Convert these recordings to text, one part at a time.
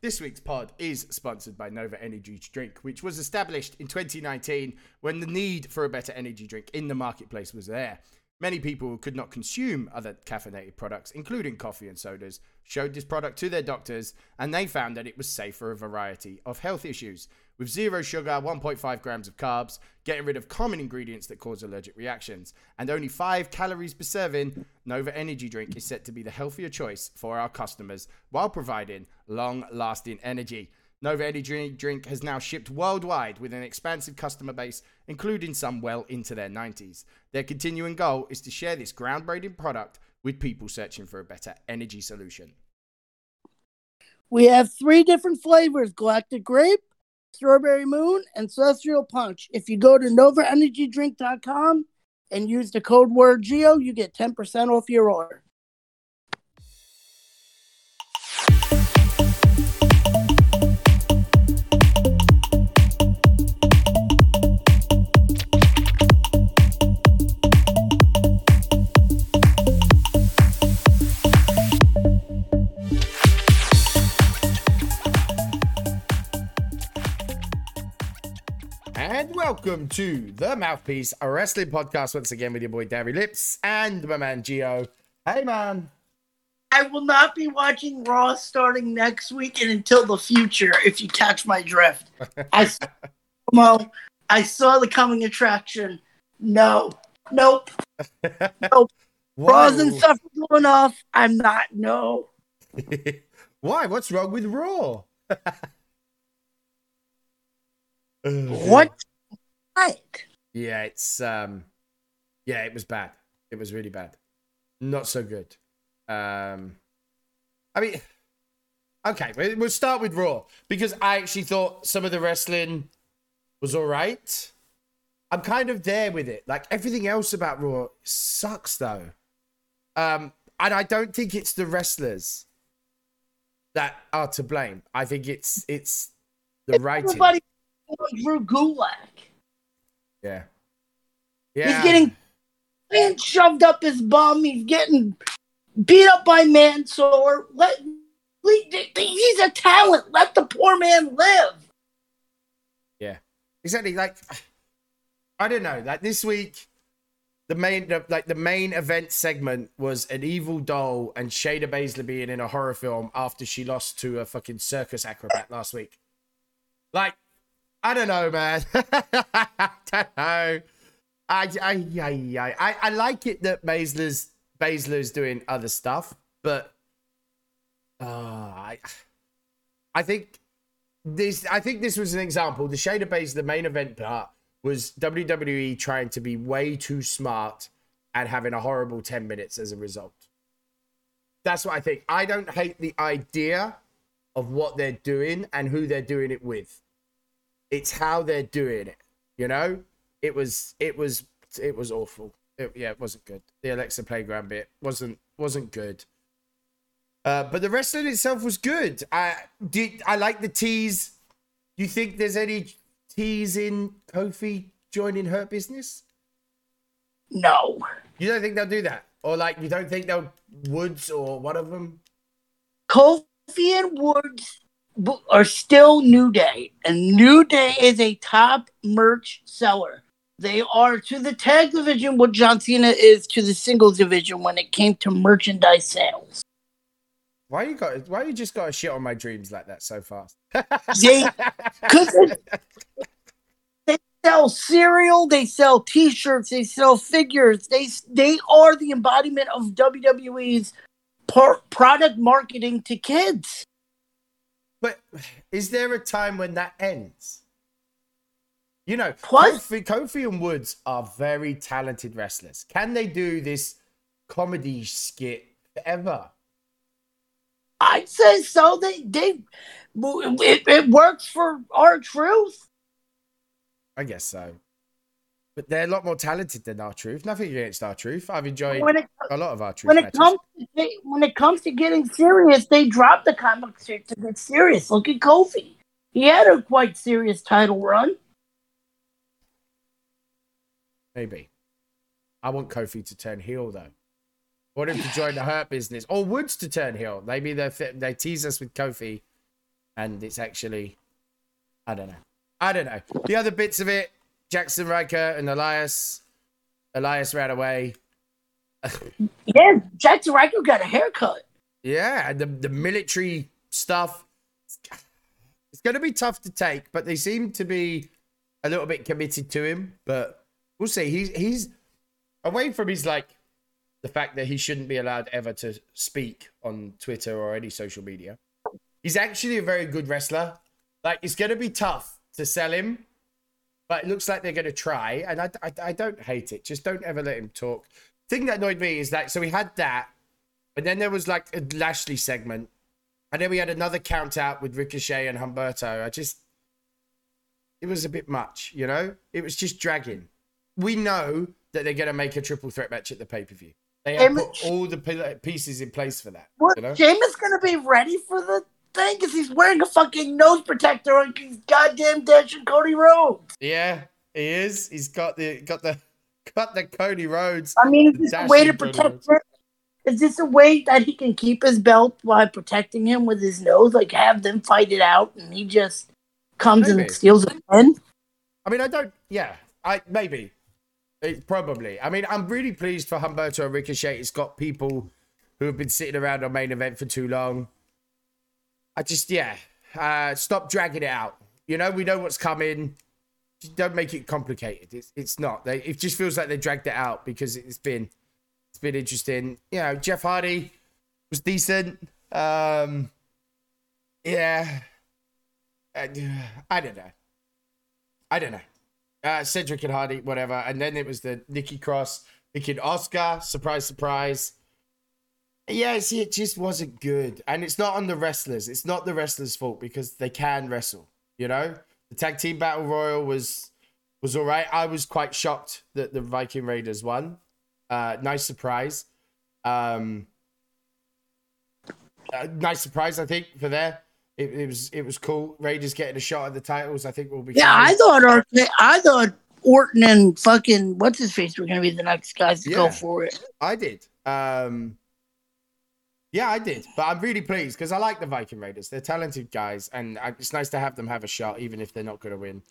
This week's pod is sponsored by Nova Energy Drink, which was established in 2019 when the need for a better energy drink in the marketplace was there. Many people who could not consume other caffeinated products, including coffee and sodas, showed this product to their doctors and they found that it was safe for a variety of health issues. With zero sugar, 1.5 grams of carbs, getting rid of common ingredients that cause allergic reactions, and only 5 calories per serving, Nova Energy Drink is set to be the healthier choice for our customers while providing long lasting energy. Nova Energy Drink has now shipped worldwide with an expansive customer base, including some well into their 90s. Their continuing goal is to share this groundbreaking product with people searching for a better energy solution. We have three different flavors Galactic Grape, Strawberry Moon, and Celestial Punch. If you go to NovaEnergyDrink.com and use the code word GEO, you get 10% off your order. Welcome to the Mouthpiece, a wrestling podcast once again with your boy Darry Lips and my man Geo. Hey man. I will not be watching Raw starting next week and until the future, if you catch my drift. I saw, Mo, I saw the coming attraction. No, nope, nope. Raw's and stuff going off. I'm not. No. Why? What's wrong with Raw? What? Yeah, it's um yeah, it was bad. It was really bad. Not so good. Um I mean okay, we- we'll start with Raw because I actually thought some of the wrestling was all right. I'm kind of there with it. Like everything else about Raw sucks though. Um and I don't think it's the wrestlers that are to blame. I think it's it's the writing. Everybody Drew Gulak. Yeah. Yeah. He's getting man shoved up his bum. He's getting beat up by Mansoor. Let, le- he's a talent. Let the poor man live. Yeah, exactly. Like, I don't know. Like this week, the main, like the main event segment was an evil doll and Shayna Baszler being in a horror film after she lost to a fucking circus acrobat last week. Like, I don't know, man. I don't know. I, I, I, I, I, like it that Baszler's Baszler's doing other stuff, but uh, I, I think this I think this was an example. The Shayna Baszler main event part was WWE trying to be way too smart and having a horrible 10 minutes as a result. That's what I think. I don't hate the idea of what they're doing and who they're doing it with. It's how they're doing it. You know? It was it was it was awful. It, yeah, it wasn't good. The Alexa playground bit wasn't wasn't good. Uh, but the wrestling itself was good. I did. I like the tease. Do you think there's any tease in Kofi joining Hurt Business? No. You don't think they'll do that, or like you don't think they'll Woods or one of them? Kofi and Woods are still New Day, and New Day is a top merch seller. They are to the tag division what John Cena is to the singles division when it came to merchandise sales. Why you got? Why you just got to shit on my dreams like that so fast? They, cause it- they sell cereal, they sell T-shirts, they sell figures. They they are the embodiment of WWE's par- product marketing to kids. But is there a time when that ends? You know, Kofi, Kofi and Woods are very talented wrestlers. Can they do this comedy skit forever? I'd say so. They they it, it works for R-Truth. I guess so. But they're a lot more talented than R-Truth. Nothing against R-Truth. I've enjoyed it a lot of R-Truth when it matches. comes to, when it comes to getting serious, they drop the comic strip to get serious. Look at Kofi. He had a quite serious title run. Maybe. I want Kofi to turn heel though. I want him to join the Hurt business or Woods to turn heel. Maybe they they tease us with Kofi, and it's actually, I don't know, I don't know. The other bits of it, Jaxson Ryker and Elias, Elias ran away. Yeah, Jaxson Ryker got a haircut. Yeah, and the the military stuff. It's going to be tough to take, but they seem to be a little bit committed to him. But we'll see. He's he's away from his like the fact that he shouldn't be allowed ever to speak on Twitter or any social media. He's actually a very good wrestler. Like it's going to be tough to sell him, but it looks like they're going to try. And I, I I don't hate it. Just don't ever let him talk. Thing that annoyed me is that so we had that, and then there was like a Lashley segment, and then we had another count out with Ricochet and Humberto. I just it was a bit much, you know? It was just dragging. We know that they're going to make a triple threat match at the pay per view. They have put all the pieces in place for that. What? You know? Sheamus gonna be ready for the thing is he's wearing a fucking nose protector on his goddamn dashing Cody Rhodes. Yeah, he is. He's got the got the got the Cody Rhodes. I mean, is this a way to protect him? Is this a way that he can keep his belt while protecting him with his nose? Like have them fight it out, and he just comes Maybe. and steals it win? I mean, I don't. Yeah, I maybe. It, probably. I mean, I'm really pleased for Humberto and Ricochet. It's got people who have been sitting around on main event for too long. I just, yeah, uh, stop dragging it out. You know, we know what's coming. Don't make it complicated. It's it's not. They, it just feels like they dragged it out because it's been it's been interesting. You know, Jeff Hardy was decent. Um, yeah, Uh, I don't know. I don't know. Uh, Cedric and Hardy, whatever. And then it was the Nikki Cross, Nikki and Oscar. Surprise, surprise. Yeah, see, it just wasn't good. And it's not on the wrestlers. It's not the wrestlers' fault because they can wrestle, you know? The tag team battle royal was was all right. I was quite shocked that the Viking Raiders won. Uh, nice surprise. Um, uh, nice surprise, I think, for there. It, it was it was cool. Raiders getting a shot at the titles. I think will be. Yeah, I thought Orton, I thought Orton and fucking what's his face were gonna be the next guys to go for it. I did. Um, yeah, I did. But I'm really pleased because I like the Viking Raiders. They're talented guys, and it's nice to have them have a shot, even if they're not going to win.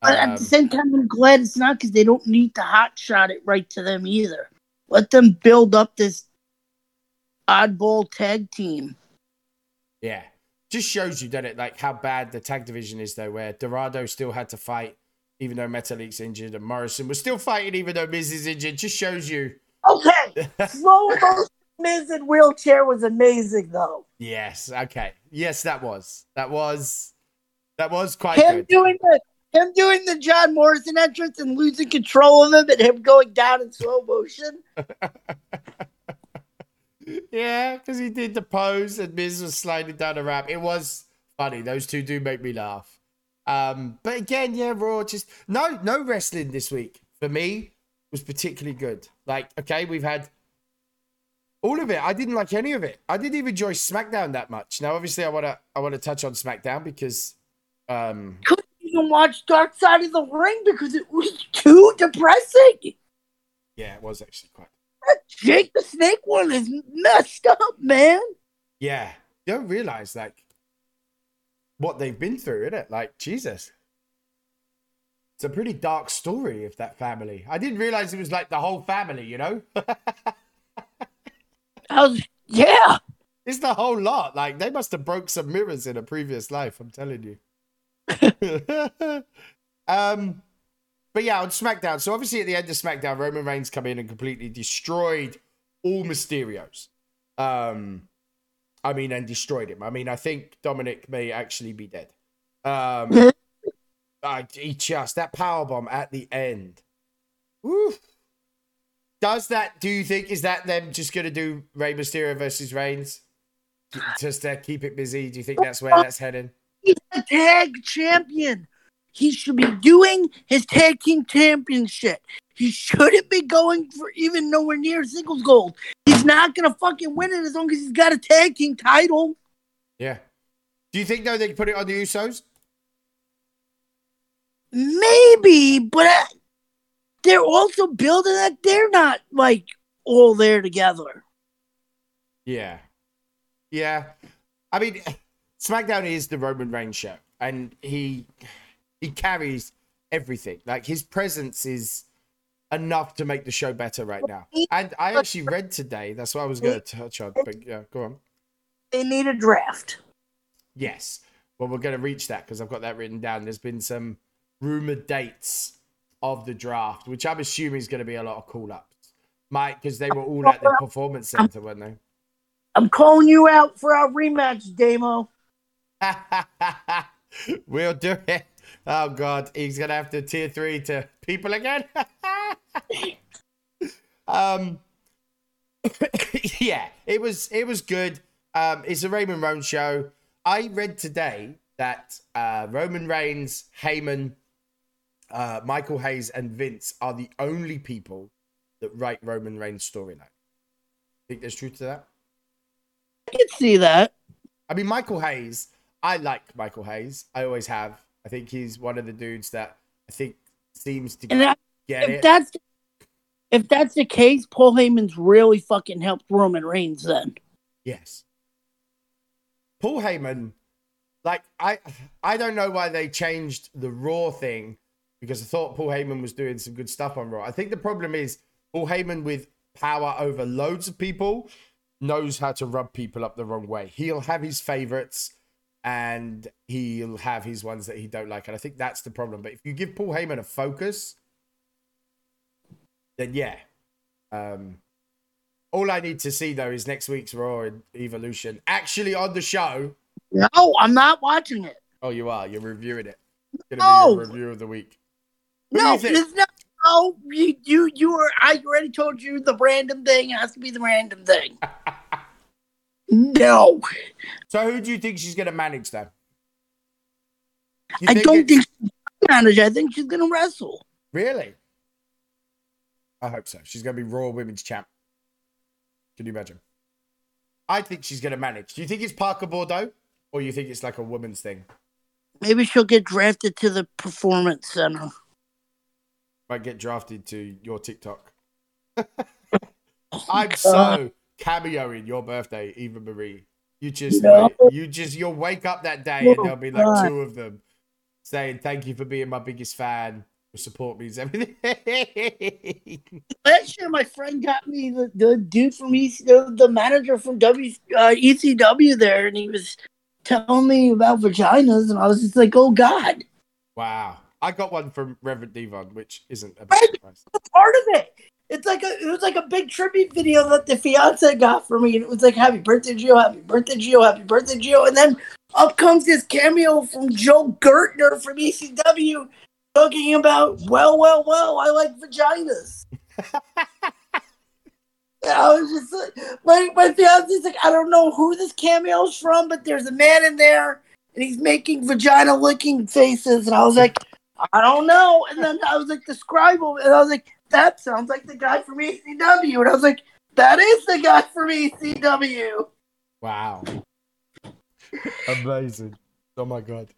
But at Um, the same time, I'm glad it's not because they don't need to hot shot it right to them either. Let them build up this oddball tag team. yeah, just shows you, doesn't it, like how bad the tag division is, though, where Dorado still had to fight, even though Metalik's injured, and Morrison was still fighting, even though Miz is injured. Just shows you. Okay, slow motion Miz in wheelchair was amazing though. yes, okay, yes, that was that was that was quite Him good. doing the him doing the John Morrison entrance and losing control of him, and him going down in slow motion. Yeah, because he did the pose and Miz was sliding down the ramp. It was funny. Those two do make me laugh. Um, but again, yeah, Raw just no no wrestling this week for me was particularly good. Like, okay, we've had all of it. I didn't like any of it. I didn't even enjoy SmackDown that much. Now, obviously, I wanna I wanna touch on SmackDown because um Couldn't even watch Dark Side of the Ring because it was too depressing. yeah, it was actually quite That Jake the Snake one is messed up, man. yeah. You don't realize like what they've been through, innit? Like Jesus. It's a pretty dark story of that family. I didn't realize it was like the whole family, you know? I was yeah. it's the whole lot. Like they must have broke some mirrors in a previous life, I'm telling you. um but yeah, on SmackDown. So obviously at the end of SmackDown, Roman Reigns come in and completely destroyed all Mysterios. Um I mean and destroyed him. I mean, I think Dominic may actually be dead. Um uh, he just that power bomb at the end. Woo. Does that? Do you think is that them just gonna do Rey Mysterio versus Reigns, just to keep it busy? Do you think that's where that's heading? He's a tag champion. He should be doing his tag team championship. He shouldn't be going for even nowhere near singles gold. He's not gonna fucking win it as long as he's got a tag team title. Yeah. Do you think though they can put it on the Usos? Maybe, but also building that they're not like all there together. Yeah. Yeah. I mean, SmackDown is the Roman Reigns show, and he he carries everything. Like his presence is enough to make the show better right now. And I actually read today. That's what I was going to touch on. But yeah, go on. They need a draft. Yes. Well, we're going to reach that because I've got that written down. There's been some rumored dates of the draft, which I'm assuming is going to be a lot of call ups. Mike, because they were all at the performance center, weren't they? I'm calling you out for our rematch, Damo. we'll do it. Oh God, he's gonna have to tier three to people again. um, yeah, it was it was good. Um, it's a Raymond Rowan show. I read today that uh, Roman Reigns, Heyman, uh, Michael Hayes, and Vince are the only people that write Roman Reigns' storyline. Think there's truth to that? I can see that. I mean, Michael Hayes. I like Michael Hayes. I always have. I think he's one of the dudes that I think seems to that, get if it. that's if that's the case, Paul Heyman's really fucking helped Roman Reigns. Then Yes. Paul Heyman, like I I don't know why they changed the Raw thing because I thought Paul Heyman was doing some good stuff on Raw. I think the problem is Paul Heyman with power over loads of people knows how to rub people up the wrong way. He'll have his favorites and he'll have his ones that he don't like. And I think that's the problem. But if you give Paul Heyman a focus, then yeah. Um, all I need to see though is next week's Raw and Evolution actually on the show. no, I'm not watching it. Oh, you are. You're reviewing it. It's gonna No. be your review of the week. No, it's not. No, you, you, you were. I already told you the random thing has to be the random thing. no, So who do you think she's gonna manage then? You I don't think she's gonna manage. I think she's gonna wrestle. really. I hope so. She's gonna be Raw Women's Champ. Can you imagine? I think she's gonna manage. Do you think it's Parker Boudreaux, or you think it's like a woman's thing? Maybe she'll get drafted to the performance center. Might get drafted to your TikTok. I'm so cameoing your birthday, Eva Marie. You just, No. you just, you'll wake up that day and there'll be like God. two of them saying, "Thank you for being my biggest fan. Support means everything." Last year, my friend got me the, the dude from EC, the, the manager from W uh, ECW there, and he was telling me about vaginas, and I was just like, "Oh God!" wow, I got one from Reverend Devon, which isn't a big Right. surprise. Part of it. It's like a it was like a big tribute video that the fiance got for me, and it was like "Happy Birthday, Gio! Happy Birthday, Gio! Happy Birthday, Gio!" And then up comes this cameo from Joel Gertner from ECW talking about, "Well, well, well, I like vaginas." I was just like, my, my fiance's like, I don't know who this cameo's from, but there's a man in there and he's making vagina licking faces. And I was like, I don't know. And then I was like, describe him. And I was like, that sounds like the guy from ECW. And I was like, that is the guy from ECW. Wow, amazing! Oh my god,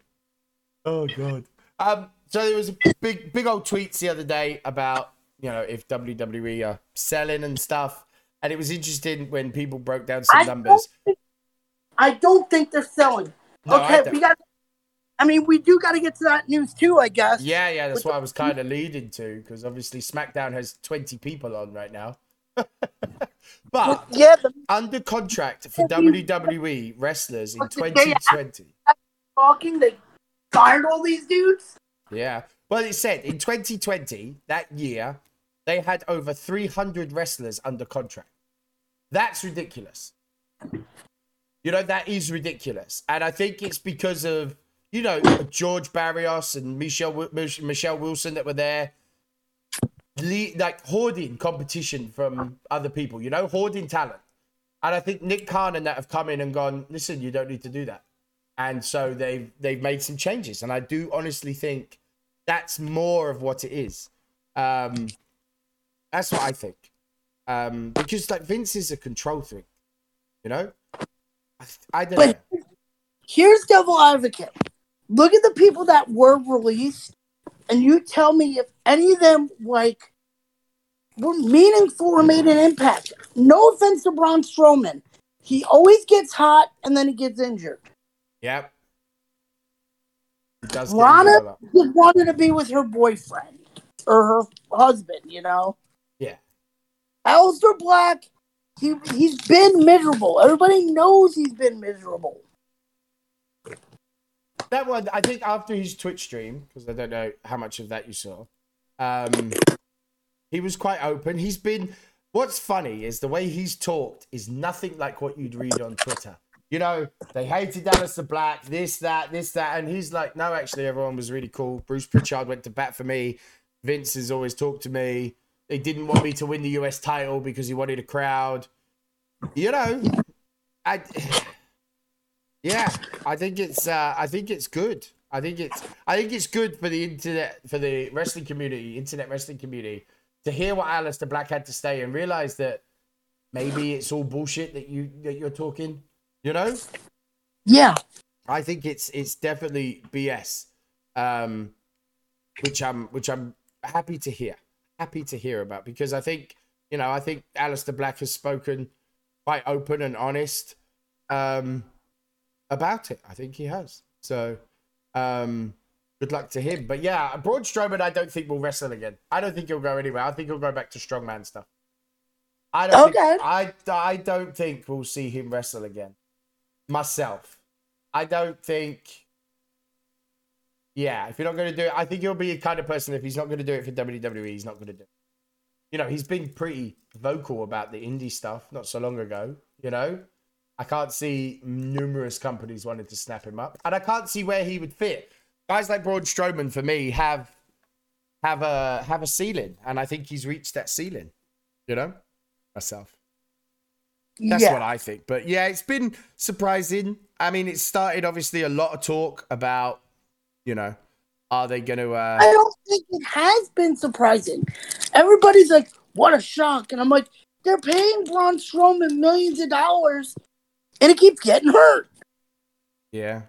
oh god. Um, so there was a big, big old tweets the other day about you know if WWE are selling and stuff, and it was interesting when people broke down some I numbers. I don't think they're selling. No, okay, we got. I mean, we do got to get to that news too, I guess. Yeah, yeah, that's what I was kind of leading to because obviously SmackDown has 20 people on right now. but Yeah, under contract for WWE wrestlers in 2020. talking, they fired all these dudes. Yeah. Well, it said in 2020, that year, they had over 300 wrestlers under contract. That's ridiculous. You know, that is ridiculous. And I think it's because of, you know, George Barrios and Michelle, Michelle Wilson that were there. Le- like hoarding competition from other people, you know, hoarding talent. And I think Nick Khan and that have come in and gone, listen, you don't need to do that. And so they've they've made some changes. And I do honestly think that's more of what it is. Um, that's what I think. Um, because like Vince is a control thing, you know. I, I don't But- know. here's devil advocate. Look at the people that were released, and you tell me if any of them like were meaningful or made an impact. No offense to Braun Strowman, he always gets hot and then he gets injured. Yep. Does Lana just wanted to be with her boyfriend or her husband, you know. Yeah. Aleister Black, he he's been miserable. Everybody knows he's been miserable. That one, I think after his Twitch stream, because I don't know how much of that you saw, um, he was quite open. He's been. What's funny is the way he's talked is nothing like what you'd read on Twitter. You know, they hated Aleister Black, this, that, this, that. And he's like, no, actually, everyone was really cool. Bruce Pritchard went to bat for me. Vince has always talked to me. They didn't want me to win the US title because he wanted a crowd. You know, I. Yeah, I think it's uh, I think it's good. I think it's I think it's good for the internet for the wrestling community, internet wrestling community, to hear what Aleister Black had to say and realize that maybe it's all bullshit that you that you're talking. You know, Yeah. I think it's it's definitely BS, um, which I'm which I'm happy to hear, happy to hear about because I think you know I think Aleister Black has spoken quite open and honest um, about it. I think he has. So um, good luck to him. But yeah, Braun Strowman, I don't think will wrestle again. I don't think he'll go anywhere. I think he'll go back to strongman stuff. I don't. Okay. Think, I I don't think we'll see him wrestle again. Myself, I don't think. Yeah, if you're not going to do it, I think he'll be a kind of person. If he's not going to do it for WWE, he's not going to do it. You know, he's been pretty vocal about the indie stuff not so long ago. You know, I can't see numerous companies wanting to snap him up, and I can't see where he would fit. Guys like Braun Strowman, for me, have have a have a ceiling, and I think he's reached that ceiling. You know, myself. That's yeah. what I think. But yeah, it's been surprising. I mean, it started obviously a lot of talk about, you know, are they going to? Uh, I don't think it has been surprising. Everybody's like, "What a shock!" And I'm like, "They're paying Braun Strowman millions of dollars, and he keeps getting hurt." Yeah.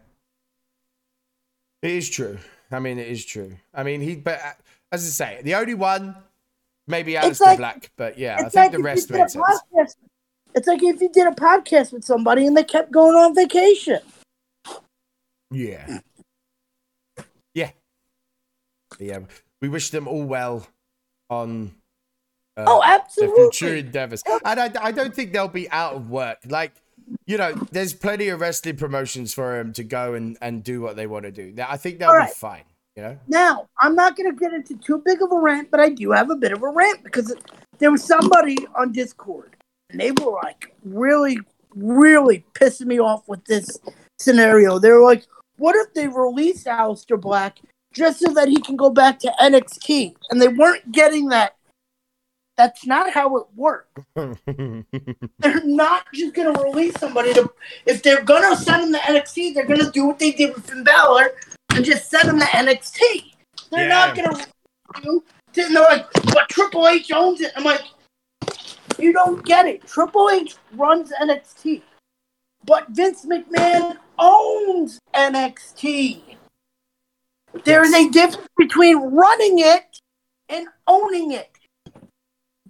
It is true. I mean, it is true. I mean, he, but uh, as I say, the only one, maybe Aleister like- Black, but yeah, I think like the rest you made did a sense. podcast. It's like if you did a podcast with somebody and they kept going on vacation. Yeah. Yeah. Yeah. We wish them all well on uh, Oh, absolutely. future endeavors. And I, I don't think they'll be out of work. Like, you know, there's plenty of wrestling promotions for him to go and, and do what they want to do. I think they'll All be fine. You know? Now, I'm not going to get into too big of a rant, but I do have a bit of a rant because there was somebody on Discord and they were like really, really pissing me off with this scenario. They were like, what if they release Aleister Black just so that he can go back to NXT? And they weren't getting that. That's not how it works. They're not just going to release somebody to. If they're going to send him to NXT, they're going to do what they did with Finn Balor and just send him to NXT. They're not going to do. And they're like, but Triple H owns it. I'm like, you don't get it. Triple H runs NXT, but Vince McMahon owns NXT. There is a difference between running it and owning it.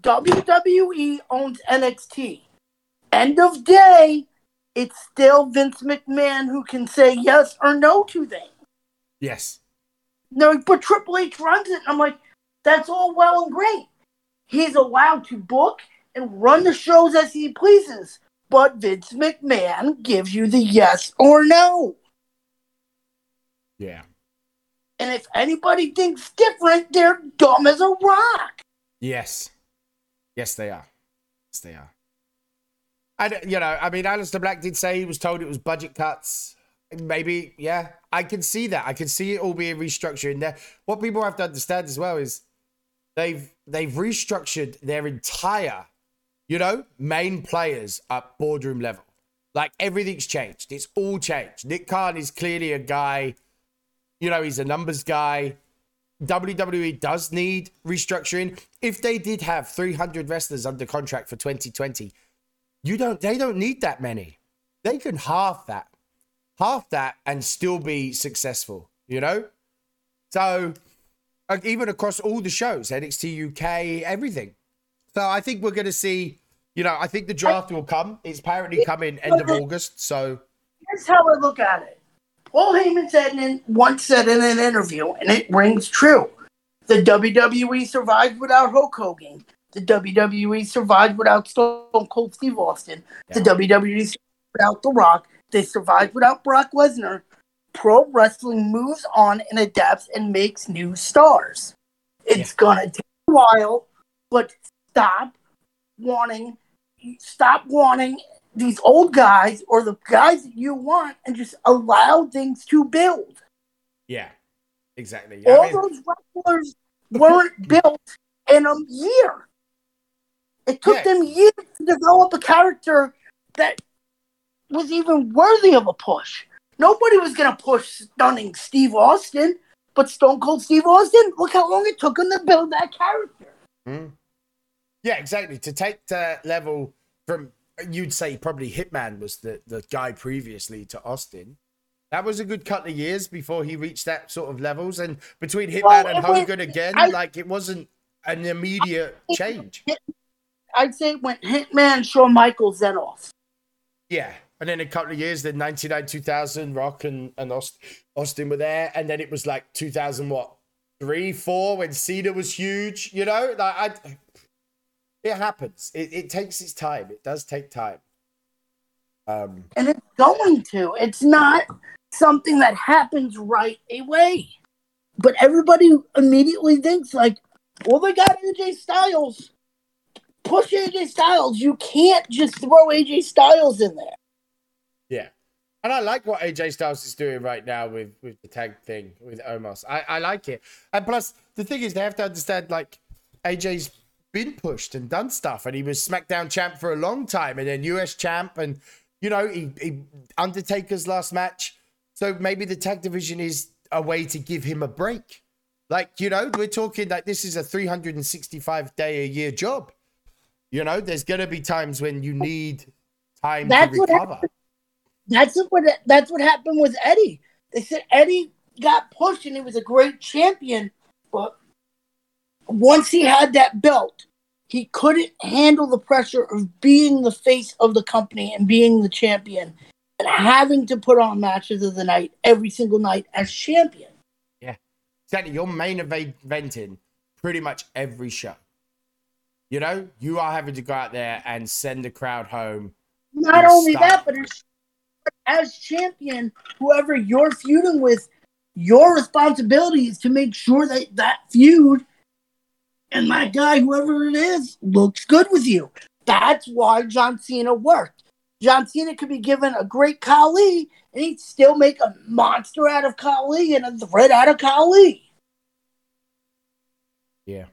WWE owns NXT. End of day, it's still Vince McMahon who can say yes or no to things. yes. No, but Triple H runs it. I'm like, that's all well and great. He's allowed to book and run the shows as he pleases, but Vince McMahon gives you the yes or no. Yeah. And if anybody thinks different, they're dumb as a rock. Yes. Yes, they are. Yes, they are. And, you know, I mean, Aleister Black did say he was told it was budget cuts. Maybe, yeah, I can see that. I can see it all being restructured. And there- what people have to understand as well is they've they've restructured their entire, you know, main players at boardroom level. Like everything's changed. It's all changed. Nick Khan is clearly a guy, you know, he's a numbers guy. WWE does need restructuring. If they did have 300 wrestlers under contract for 2020, you don't they don't need that many. They can half that. Half that and still be successful, you know? So uh, even across all the shows, NXT UK, everything. So I think we're gonna see, you know, I think the draft will come. It's apparently coming end of August. So Here's how I look at it. Paul Heyman said in, once said in an interview, and it rings true. The WWE survived without Hulk Hogan. The WWE survived without Stone Cold Steve Austin. The WWE survived without The Rock. They survived without Brock Lesnar. Pro wrestling moves on and adapts and makes new stars. It's gonna take a while, but stop wanting, stop wanting these old guys or the guys that you want, and just allow things to build. Yeah, exactly. All I mean, those wrestlers weren't built in a year. It took Yeah. them years to develop a character that was even worthy of a push. Nobody was going to push stunning Steve Austin, but Stone Cold Steve Austin, look how long it took him to build that character. Mm. Yeah, exactly. To take the level from you'd say probably Hitman was the, the guy previously to Austin. That was a good couple of years before he reached that sort of levels. And between Hitman Well, and it was- Hogan again, I- like it wasn't an immediate change. I'd say it went Hitman, Shawn Michaels, then off. Yeah. And then a couple of years, then 99, 2000, Rock and, and Austin were there. And then it was like 2000, what, three, four, when Cena was huge, you know? Like, I, it happens. It, it takes its time. It does take time. Um, And it's going to. It's not something that happens right away. But everybody immediately thinks like, well, they got AJ Styles. Push AJ Styles. You can't just throw AJ Styles in there. Yeah. And I like what AJ Styles is doing right now with, with the tag thing with Omos. I, I like it. And plus, the thing is, they have to understand like AJ's been pushed and done stuff, and he was SmackDown champ for a long time, and then US champ, and you know, he, he Undertaker's last match. So maybe the tag division is a way to give him a break. Like, you know, we're talking like this is a 365 day a year job. You know, there's going to be times when you need time That's to what recover. That's what that's what happened with Eddie. They said Eddie got pushed and he was a great champion, but once he had that belt, he couldn't handle the pressure of being the face of the company and being the champion and having to put on matches of the night every single night as champion. Exactly. You're main event- eventing pretty much every show. You know, you are having to go out there and send the crowd home. Not only style. that, but as, as champion, whoever you're feuding with, your responsibility is to make sure that that feud and that guy, whoever it is, looks good with you. That's why John Cena worked. John Cena could be given a Great Khali, and he'd still make a monster out of Khali and a threat out of Khali. Yeah.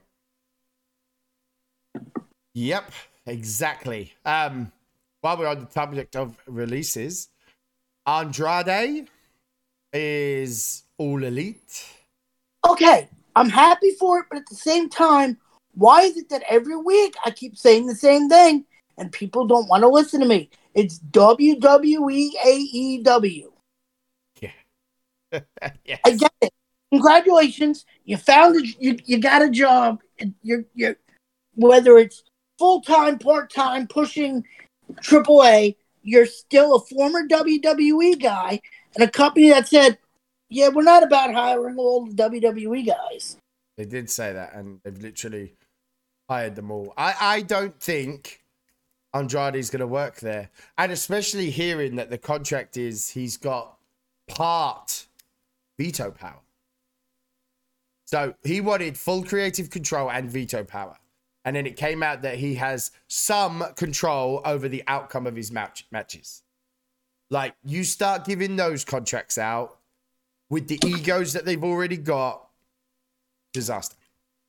Yep, exactly. Um, while we're on the subject of releases, Andrade is all elite. Okay, I'm happy for it, but at the same time, why is it that every week I keep saying the same thing and people don't want to listen to me? It's WWE AEW. yes. I get it. Congratulations, you found it. You, you got a job. and You're you're whether it's full time, part time, pushing AAA. You're still a former WWE guy and a company that said, "Yeah, we're not about hiring all the WWE guys." They did say that, and they've literally hired them all. I, I don't think Andrade's going to work there. And especially hearing that the contract is he's got part veto power. So he wanted full creative control and veto power. And then it came out that he has some control over the outcome of his match matches. Like you start giving those contracts out with the egos that they've already got, disaster.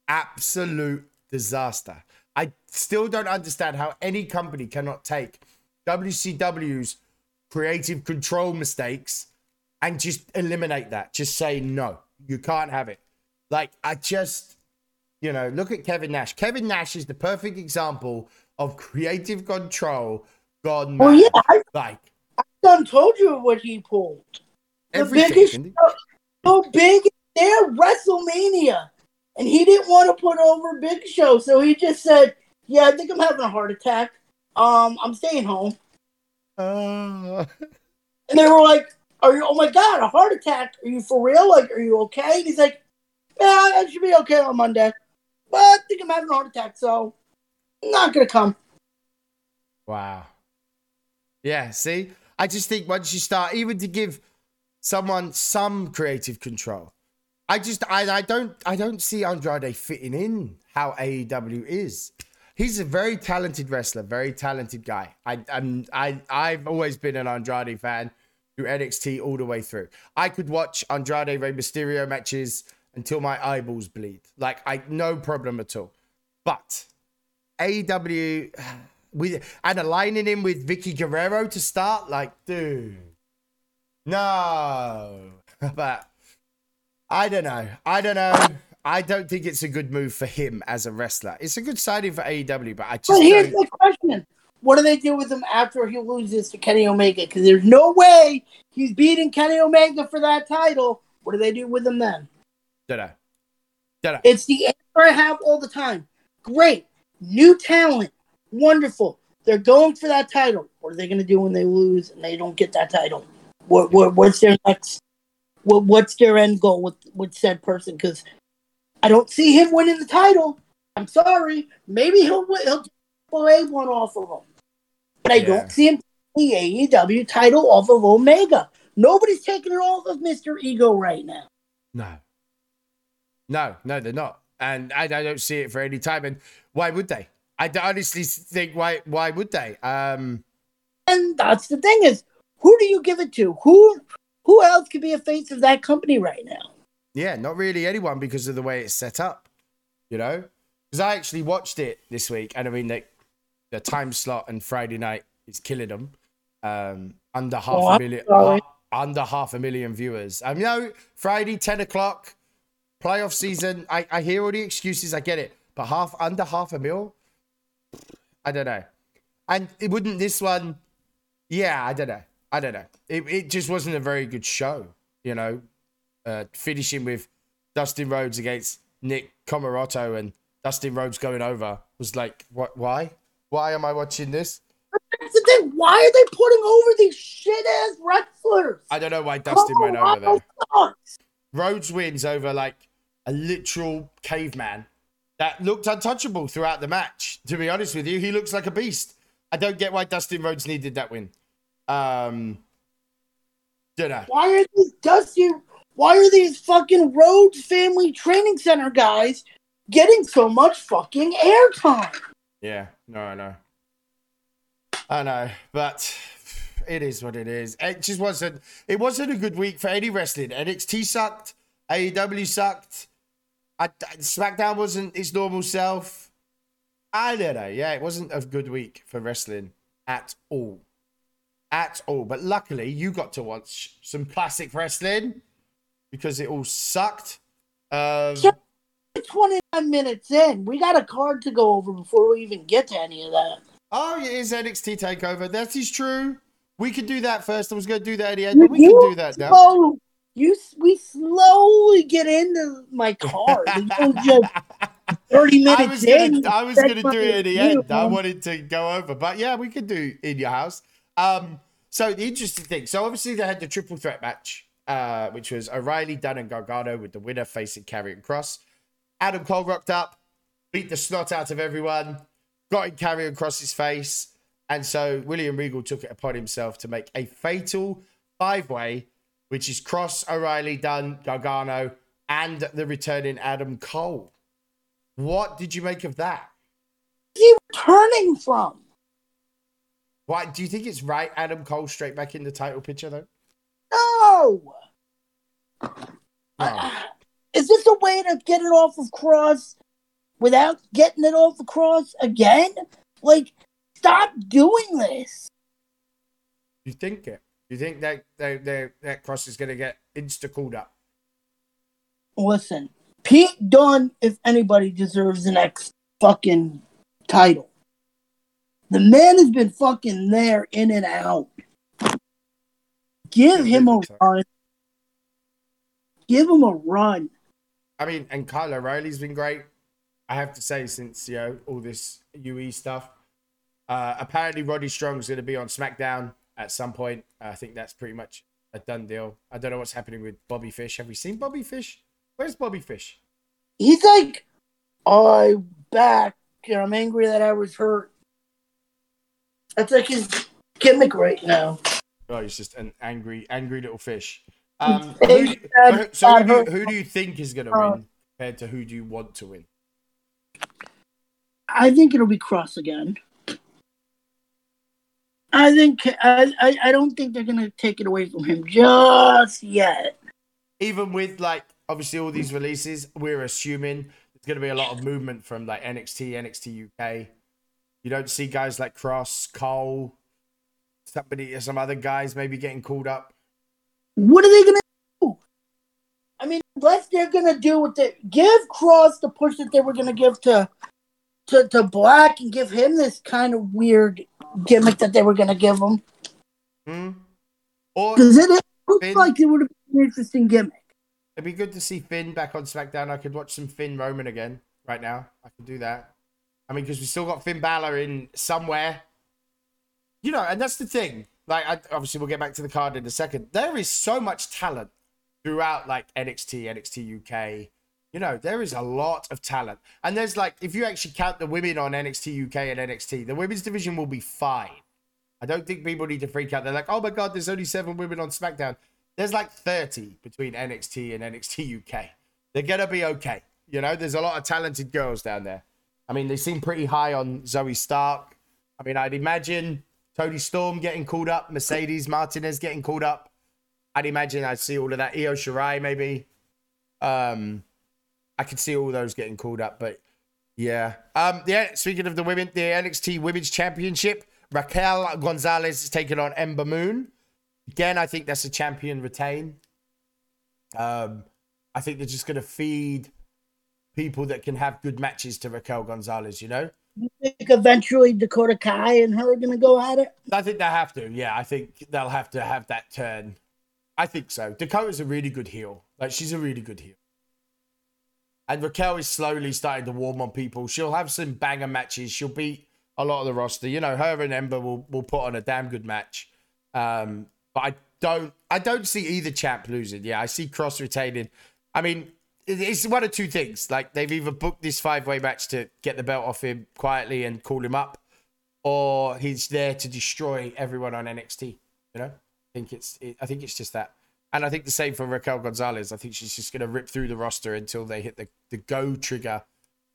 Absolute disaster. I still don't understand how any company cannot take WCW's creative control mistakes and just eliminate that. Just say no, you can't have it. Like I just, you know, look at Kevin Nash. Kevin Nash is the perfect example of creative control gone oh, mad. Well, yeah, I Like done told you what he pulled. The biggest he? so big there WrestleMania, and he didn't want to put over Big Show, so he just said, "Yeah, I think I'm having a heart attack. Um, I'm staying home." Uh, And they were like, Are you? Oh my god, a heart attack? Are you for real? Like, are you okay? And he's like, Yeah, I should be okay on Monday, but I think I'm having a heart attack, so I'm not gonna come. Wow. Yeah, see? I just think once you start, even to give someone some creative control, I just I, I don't I don't see Andrade fitting in how AEW is. He's a very talented wrestler, very talented guy. I I'm, I I've always been an Andrade fan through NXT all the way through. I could watch Andrade Rey Mysterio matches until my eyeballs bleed. Like I no problem at all. But AEW with and aligning him with Vickie Guerrero to start, like, dude, no. but I don't know. I don't know. I don't think it's a good move for him as a wrestler. It's a good signing for AEW, but I just But here's don't. the question: What do they do with him after he loses to Kenny Omega? Because there's no way he's beating Kenny Omega for that title. What do they do with him then? don't know. Don't know. It's the answer I have all the time. Great, new talent, wonderful. They're going for that title. What are they going to do when they lose and they don't get that title? What, what what's their next? What what's their end goal with with said person? Because I don't see him winning the title. I'm sorry. Maybe he'll he'll play one off of him, but I Yeah. don't see him the AEW title off of Omega. Nobody's taking it off of Mister Ego right now. No. No, no, they're not. And I, I don't see it for any time. And why would they? I honestly think why why would they? Um And that's the thing is, who do you give it to? Who who else could be a face of that company right now? Yeah, not really anyone because of the way it's set up, you know. Because I actually watched it this week, and I mean, the, the time slot and Friday night is killing them. Um, under half Oh, a million, uh, under half a million viewers. I know Friday, ten o'clock, playoff season. I, I hear all the excuses, I get it, but half under half a mil, I don't know. And it wouldn't this one. Yeah, I don't know. I don't know. It it just wasn't a very good show, you know uh, finishing with Dustin Rhodes against Nick Comoroto and Dustin Rhodes going over was like, what? Why? Why am I watching this? That's the thing. Why are they putting over these shit ass wrestlers? I don't know why Dustin went over there. Sucks. Rhodes wins over like a literal caveman that looked untouchable throughout the match. To be honest with you, he looks like a beast. I don't get why Dustin Rhodes needed that win. Um, did I? Why are these Dusty? Why are these fucking Rhodes Family Training Center guys getting so much fucking airtime? Yeah, no, I know. I know, but it is what it is. It just wasn't. It wasn't a good week for any wrestling. NXT sucked. AEW sucked. I, SmackDown wasn't its normal self. I don't know. Yeah, it wasn't a good week for wrestling at all, at all. But luckily, you got to watch some classic wrestling because it all sucked. Um, Yeah. 29 minutes in. We got a card to go over before we even get to any of that. Oh, it is NXT Takeover. That is true. We could do that first. I was going to do that at the end, but we can do that now. slow- you we slowly get into my card. We just 30 minutes I was gonna, in. I was gonna do it at the you end. I wanted to go over, but yeah, we could do in your house. Um, so the interesting thing. So obviously they had the triple threat match, uh, which was O'Reilly, Dunne, and Gargano with the winner facing Karrion Kross. Adam Cole rocked up, beat the snot out of everyone, got in Karrion Kross's face, and so William Regal took it upon himself to make a fatal five way, which is Kross, O'Reilly, Dunne, Gargano, and the returning Adam Cole. What did you make of that? He returning from? Why do you think it's right, Adam Cole straight back in the title picture though? No. No. Uh, is this a way to get it off of Kross without getting it off of Kross again? Like, stop doing this. You think it? You think that that, that, that Kross is gonna get insta called up? Listen, Pete Dunne, if anybody deserves the next fucking title. The man has been fucking there in and out. Give him a run. Give him a run. I mean, and Kyle O'Reilly's been great. I have to say, since you know all this UE stuff. Uh, apparently, Roddy Strong's going to be on SmackDown at some point. I think that's pretty much a done deal. I don't know what's happening with Bobby Fish. Have we seen Bobby Fish? Where's Bobby Fish? He's like, I'm back, and I'm angry that I was hurt. That's like his gimmick right now. Oh, he's just an angry, angry little fish. Um, who, so who do, you, who do you think is going to Uh, win compared to who do you want to win? I think it'll be Kross again. I think I, I, I don't think they're gonna take it away from him just yet. Even with like obviously all these releases, we're assuming there's going to be a lot of movement from like NXT, NXT UK. You don't see guys like Kross, Cole, somebody, some other guys maybe getting called up. What are they gonna do? I mean, unless they're gonna do what they give Kross the push that they were gonna give to to to Black and give him this kind of weird gimmick that they were gonna give him. Hmm? Or Because it looks Finn- like it would have been an interesting gimmick. It'd be good to see Finn back on SmackDown. I could watch some Finn Roman again right now. I could do that. I mean, because we still got Finn Balor in somewhere. You know, and that's the thing. Like, I, obviously, we'll get back to the card in a second. There is so much talent throughout, like NXT, NXT UK. You know, there is a lot of talent. And there's like, if you actually count the women on NXT UK and NXT, the women's division will be fine. I don't think people need to freak out. They're like, oh my God, there's only seven women on SmackDown. There's like 30 between NXT and NXT UK. They're going to be okay. You know, there's a lot of talented girls down there. I mean, they seem pretty high on Zoey Stark. I mean, I'd imagine Toni Storm getting called up, Mercedes Martinez getting called up. I'd imagine I'd see all of that. Io Shirai, maybe. Um, I could see all those getting called up, but yeah. Um, yeah. Speaking of the women, the NXT Women's Championship, Raquel Gonzalez is taking on Ember Moon. Again, I think that's a champion retain. Um, I think they're just going to feed people that can have good matches to Raquel Gonzalez. You know, You think eventually Dakota Kai and her are gonna go at it? I think they have to. Yeah, I think they'll have to have that turn. I think so. Dakota's a really good heel. Like she's a really good heel. And Raquel is slowly starting to warm on people. She'll have some banger matches. She'll beat a lot of the roster. You know, her and Ember will, will put on a damn good match. Um, but I don't I don't see either champ losing. Yeah, I see Kross retaining. I mean, it's one of two things. Like they've either booked this five way match to get the belt off him quietly and call him up, or he's there to destroy everyone on NXT. You know, I think it's it, I think it's just that, and I think the same for Raquel Gonzalez. I think she's just gonna rip through the roster until they hit the the go trigger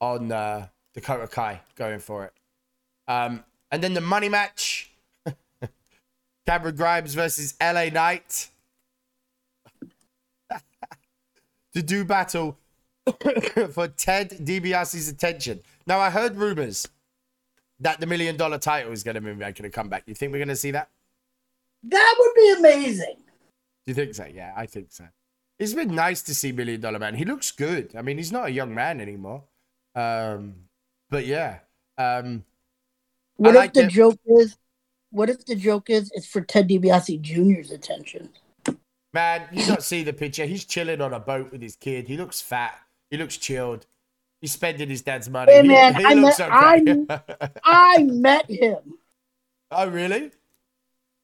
on uh, Dakota Kai going for it. Um, and then the money match: Cameron Grimes versus LA Knight. To do battle for Ted DiBiase's attention. Now, I heard rumors that the million dollar title is going to be making a comeback. You think we're going to see that? That would be amazing. Do you think so? Yeah, I think so. It's been nice to see Million Dollar Man. He looks good. I mean, he's not a young man anymore. Um, but yeah. Um, What like if the it. joke is? What if the joke is it's for Ted DiBiase Jr.'s attention? Man, you don't see the picture. He's chilling on a boat with his kid. He looks fat. He looks chilled. He's spending his dad's money. Hey, man, he, I looks met- okay. I met him. oh, really?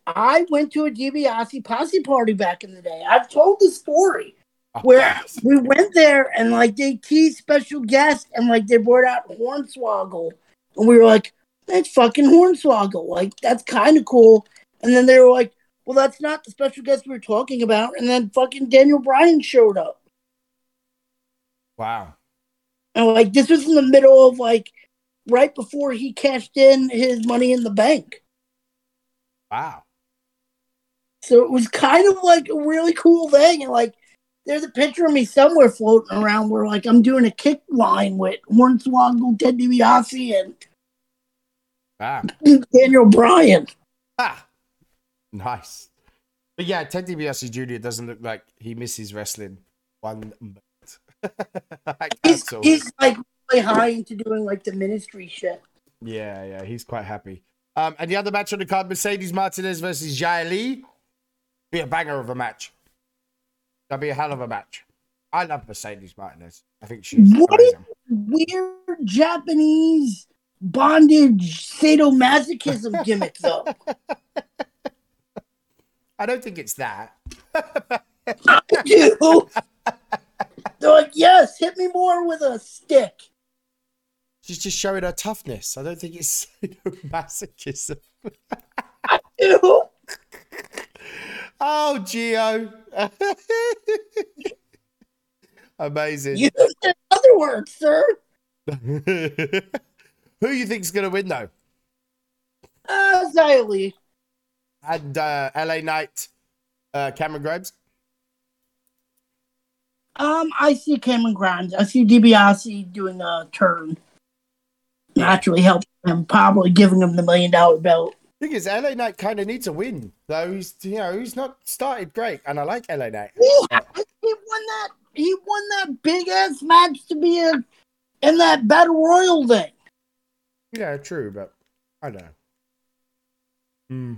I went to a DiBiase posse party back in the day. I've told the story Oh, where yes. we went there and like they teased special guests and like they brought out Hornswoggle and we were like, that's fucking Hornswoggle. Like that's kind of cool. And then they were like, well, that's not the special guest we were talking about. And then fucking Daniel Bryan showed up. Wow. And like this was in the middle of like right before he cashed in his money in the bank. Wow. So it was kind of like a really cool thing. And like there's a picture of me somewhere floating around where like I'm doing a kick line with Hornswoggle, Ted DiBiase, Wow. and Daniel Bryan. Ah, nice. But yeah, Ted DiBiase Jr. doesn't look like he misses wrestling one bit. He's he's like really high into doing like the ministry shit. Yeah, yeah, he's quite happy. Um, and the other match on the card, Mercedes Martinez versus Xia Li. Be a banger of a match. That'd be a hell of a match. I love Mercedes Martinez. I think she's What is amazing. weird Japanese bondage sadomasochism gimmick though? I don't think it's that. I do. They're like, yes, hit me more with a stick. She's just showing her toughness. I don't think it's masochism. Ew. Oh, Geo. Amazing. You said other words, sir. Who you think's gonna win though? Uh, Xia Li. And uh, LA Knight, uh, Cameron Grimes. Um, I see Cameron Grimes. I see DiBiase doing a turn. Naturally helping him, probably giving him the million dollar belt. Thing is, LA Knight kind of needs a win, though. He's you know he's not started great, and I like LA Knight. Yeah, he won that. He won that big ass match to be in, in that battle royal thing. Yeah, true, but I don't know. Hmm.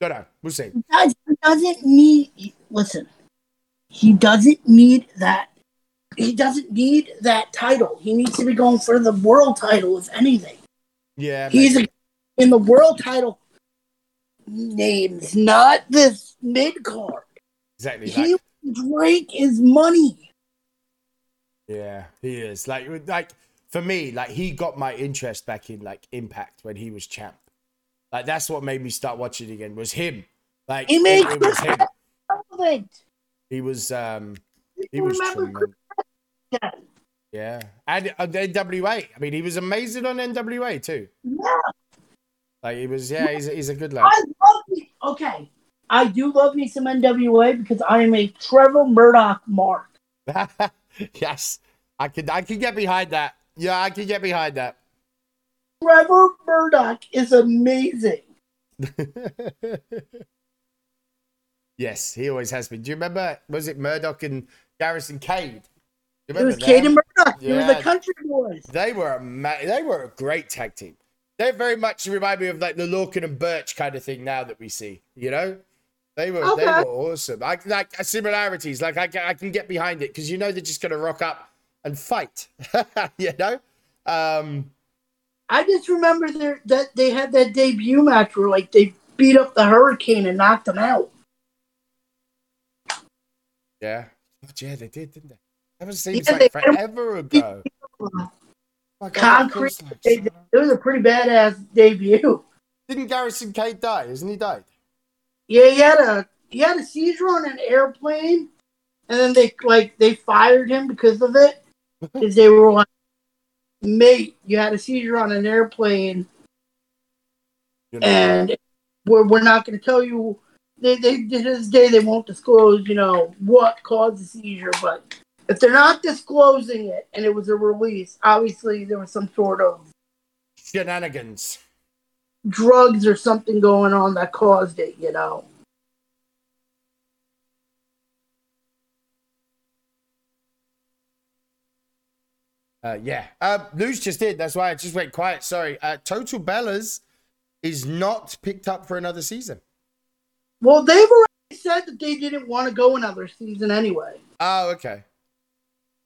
Don't know. We'll see. He doesn't need. Listen, he doesn't need that. He doesn't need that title. He needs to be going for the world title, if anything. Yeah, He's a, in the world title names, not this mid card. exactly. He Drake is money. yeah, he is. Like, like for me, like he got my interest back in like Impact when he was champ. Like that's what made me start watching again. Was him. Like He it, made it was him. relevant. He was. um He was. Yeah, and on NWA. I mean, he was amazing on NWA too. Yeah, Like he was. Yeah, he's, he's a good lad. I love me. Okay, I do love me some NWA because I am a Trevor Murdoch mark. yes, I could. I can get behind that. Yeah, I can get behind that. Trevor Murdoch is amazing. yes, he always has been. Do you remember? Was it Murdoch and Garrison Cade? Do you It was Cade and Murdoch. It was Yeah. the Country Boys. They were a ma- they were a great tag team. They very much remind me of like the Lorcan and Birch kind of thing now that we see. You know, they were they were awesome. I like similarities. Like I can, I can get behind it because you know they're just gonna rock up and fight. you know. Um, I just remember their, that they had that debut match where like they beat up the Hurricane and knocked him out. yeah. But yeah, they did, didn't they? That was seems Yeah, like they had 'em- forever ago. Concrete. like They, it was a pretty badass debut. Didn't Garrison Cade die? Isn't he died? Yeah, he had a he had a seizure on an airplane, and then they like they fired him because of it because they were like, "Mate, you had a seizure on an airplane, You know, and we're we're not going to tell you." They they to this day they won't disclose, you know, what caused the seizure, but if they're not disclosing it and it was a release, obviously there was some sort of shenanigans. drugs or something going on that caused it, you know. Uh, yeah. Uh, news just did. That's why I just went quiet. Sorry. Uh, Total Bellas is not picked up for another season. Well, they've already said that they didn't want to go another season anyway Oh, okay.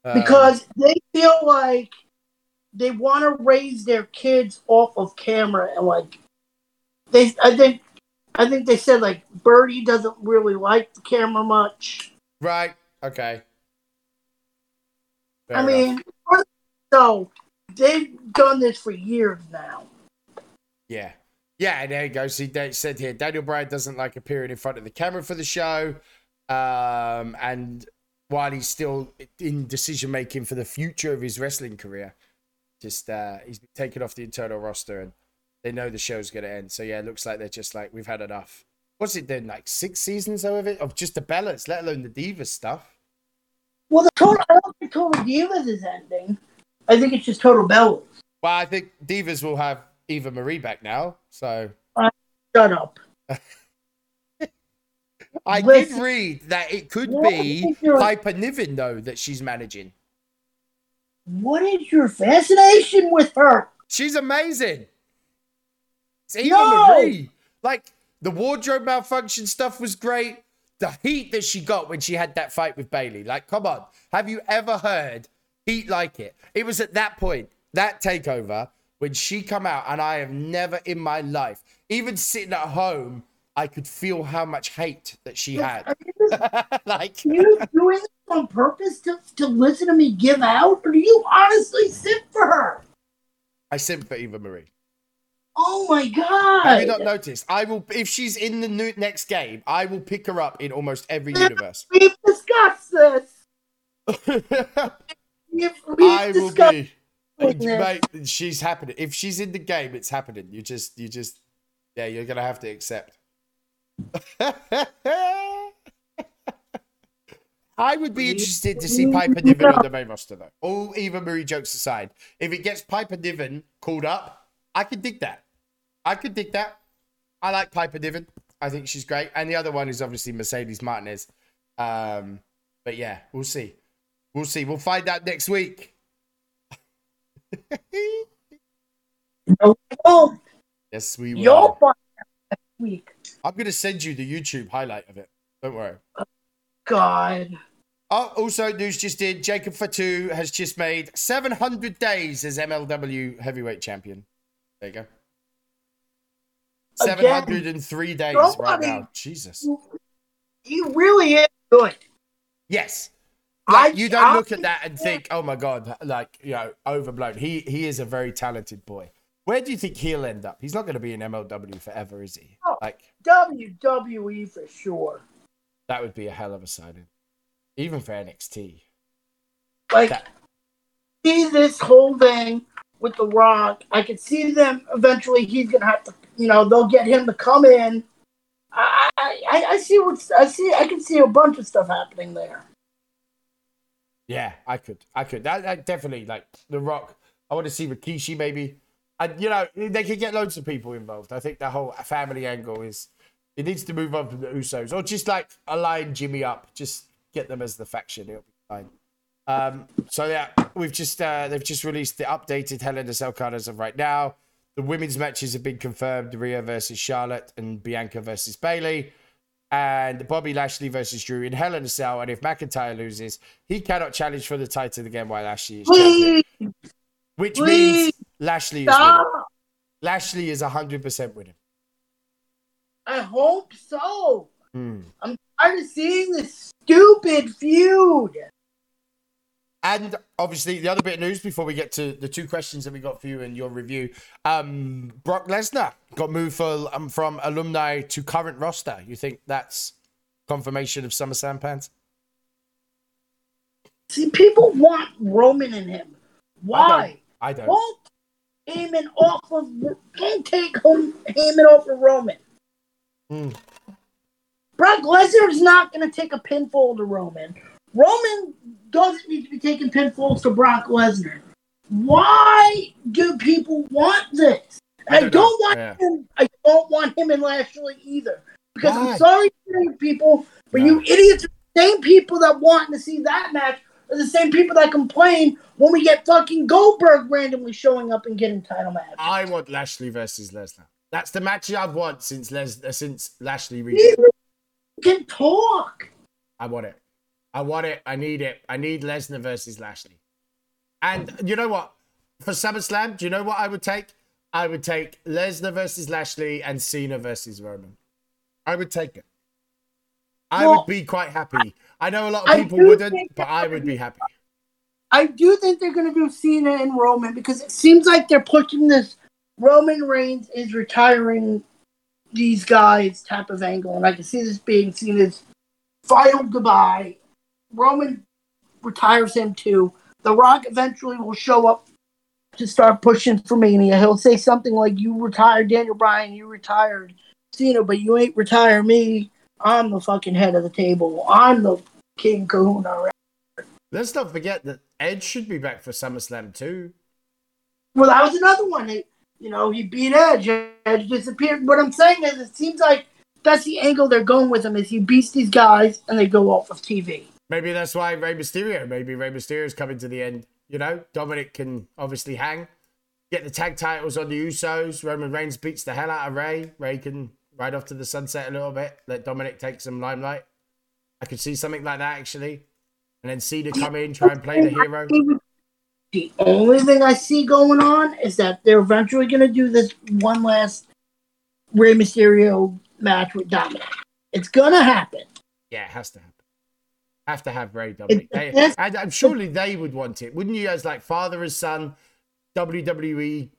Uh, because they feel like they want to raise their kids off of camera and like they. I think. I think they said like Birdie doesn't really like the camera much. right. Okay. Fair I enough. mean, so they've done this for years now. yeah. Yeah, and there you go. See, they said here Daniel Bryan doesn't like appearing in front of the camera for the show. Um, and while he's still in decision making for the future of his wrestling career, just uh, he's been taken off the internal roster and they know the show's going to end. So, yeah, it looks like they're just like, we've had enough. What's it then? Like six seasons of it? Of just the Bellas, let alone the Divas stuff. Well, the total, I don't think Total Divas is ending. I think it's just Total Bellas. Well, I think Divas will have Eva Marie back now. So uh, Shut up. I did read that it could be Piper Niven, though, that she's managing. What is your fascination with her? She's amazing. It's Eva No! Marie. Like, the wardrobe malfunction stuff was great. The heat that she got when she had that fight with Bayley. Like, come on. Have you ever heard heat like it? It was at that point, that takeover, when she come out, and I have never in my life, even sitting at home, I could feel how much hate that she had. Are you, like, are you doing this on purpose to, to listen to me give out, or do you honestly sit for her? I simp for Eva Marie. Oh my god! Have you not noticed? I will, if she's in the new, next game, I will pick her up in almost every universe. We've discussed this. I will be. Mate, she's happening. If she's in the game, it's happening. You just, you just, yeah, you're gonna have to accept. I would be interested to see Piper Niven on the main roster, though. All Eva Marie jokes aside, if it gets Piper Niven called up, I could dig that. I could dig that. I like Piper Niven. I think she's great. And the other one is obviously Mercedes Martinez. Um, but yeah, we'll see. We'll see. We'll find out next week. No, won't. yes, we will. You'll find out next week. I'm gonna send you the YouTube highlight of it. Don't worry. God. Oh, also news just in: Jacob Fatu has just made 700 days as MLW heavyweight champion. There you go. Again, 703 days right now. Jesus. He really is good. Yes. I- Like, you don't I- look at that and think, "Oh my god," like you know, overblown. He he is a very talented boy. Where do you think he'll end up? He's not going to be in MLW forever, is he? Oh. Like WWE for sure. that would be a hell of a signing, even for NXT. Like, That- see this whole thing with The Rock. I could see them eventually. He's gonna have to, you know, they'll get him to come in. I, I, I see what's. I see. I can see a bunch of stuff happening there. Yeah, I could. I could. That, that definitely like The Rock. I want to see Rikishi maybe. And you know, they could get loads of people involved. I think the whole family angle is it needs to move on from the Usos. Or just like align Jimmy up. Just get them as the faction. It'll be fine. Um, so yeah, we've just uh, they've just released the updated Hell in a Cell card as of right now. The women's matches have been confirmed: Rhea versus Charlotte and Bianca versus Bayley and Bobby Lashley versus Drew in Hell in a Cell. And if McIntyre loses, he cannot challenge for the title again while Lashley is champion. Please Which please means Lashley is winning. Lashley is 100% winning. I hope so. Hmm. I'm tired of seeing this stupid feud. And obviously, the other bit of news before we get to the two questions that we got for you and your review um, Brock Lesnar got moved for, um, from alumni to current roster. You think that's confirmation of SummerSlam plans? See, people want Roman in him. Why? I don't. Don't Heyman off of. Don't take home Heyman off of Roman. Hmm. Brock Lesnar is not going to take a pinfall to Roman. Roman doesn't need to be taking pinfalls to Brock Lesnar. Why do people want this? I I don't want Yeah. him. I don't want him and Lashley either. Because Why? I'm sorry, people, but No. you idiots, are the same people that want to see that match are the same people that complain when we get fucking Goldberg randomly showing up and getting title match. I want Lashley versus Lesnar. That's the match I've want since Les- uh, since Lashley reached. These can talk. I want it. I want it. I need it. I need Lesnar versus Lashley. And you know what? For SummerSlam, do you know what I would take? I would take Lesnar versus Lashley and Cena versus Roman. I would take it. I Well, would be quite happy. I know a lot of people wouldn't, but I would be happy. I do think they're going to do Cena and Roman because it seems like they're pushing this Roman Reigns is retiring these guys type of angle, and I can see this being seen as final goodbye. Roman retires him too. The Rock eventually will show up to start pushing for Mania. He'll say something like, "You retired Daniel Bryan, you retired Cena, but you ain't retire me. I'm the fucking head of the table. I'm the King Kahuna." Let's not forget that Edge should be back for SummerSlam too. Well, that was another one. You know, he beat Edge. Edge disappeared. What I'm saying is, it seems like that's the angle they're going with him. Is he beats these guys and they go off of TV. Maybe that's why Rey Mysterio. Maybe Rey Mysterio's coming to the end. You know, Dominic can obviously hang, get the tag titles on the Usos. Roman Reigns beats the hell out of Rey. Rey can ride off to the sunset a little bit. Let Dominic take some limelight. I could see something like that actually, and then Cena come in, try and play the hero. The only thing I see going on is that they're eventually going to do this one last Rey Mysterio match with Dominic. It's gonna happen. Yeah, it has to happen. Have to have Rey Dominic. They, and, and surely they would want it, wouldn't you? As like father and son, WWE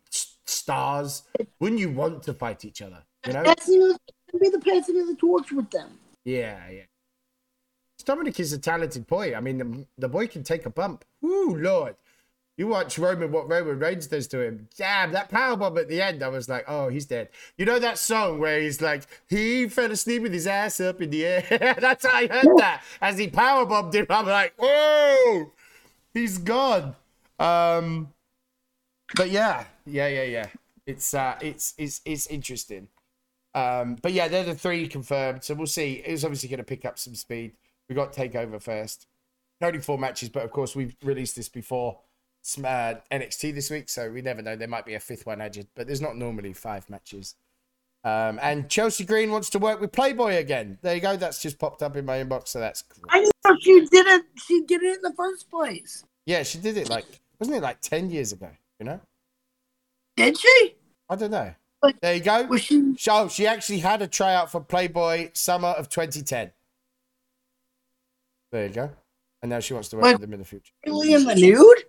stars, wouldn't you want to fight each other? You know? Passing of- be the passing of the torch with them. Yeah, yeah. Dominic is a talented boy. I mean, the, the boy can take a bump. Ooh, Lord. You watch Roman, what Roman Reigns does to him. Damn, that powerbomb at the end, I was like, oh, he's dead. You know that song where he's like, he fell asleep with his ass up in the air? That's how I heard that. As he powerbombed him, I'm like, whoa, he's gone. Um, but yeah, yeah, yeah, yeah. It's uh, it's it's it's interesting. Um, but yeah, they're the three confirmed. So we'll see. It's obviously going to pick up some speed. We got Takeover first. Only four matches, but of course we've released this before uh, NXT this week, so we never know. There might be a fifth one added, but there's not normally five matches. Um, and Chelsea Green wants to work with Playboy again. There you go. That's just popped up in my inbox, so that's great. I know she did it. She did it in the first place. Yeah, she did it like wasn't it like ten years ago? You know, Did she? I don't know. But- There you go. Was she? So she actually had a tryout for Playboy summer of 2010. There you go. And now she wants to work Wait. with them in the future. Really in the nude?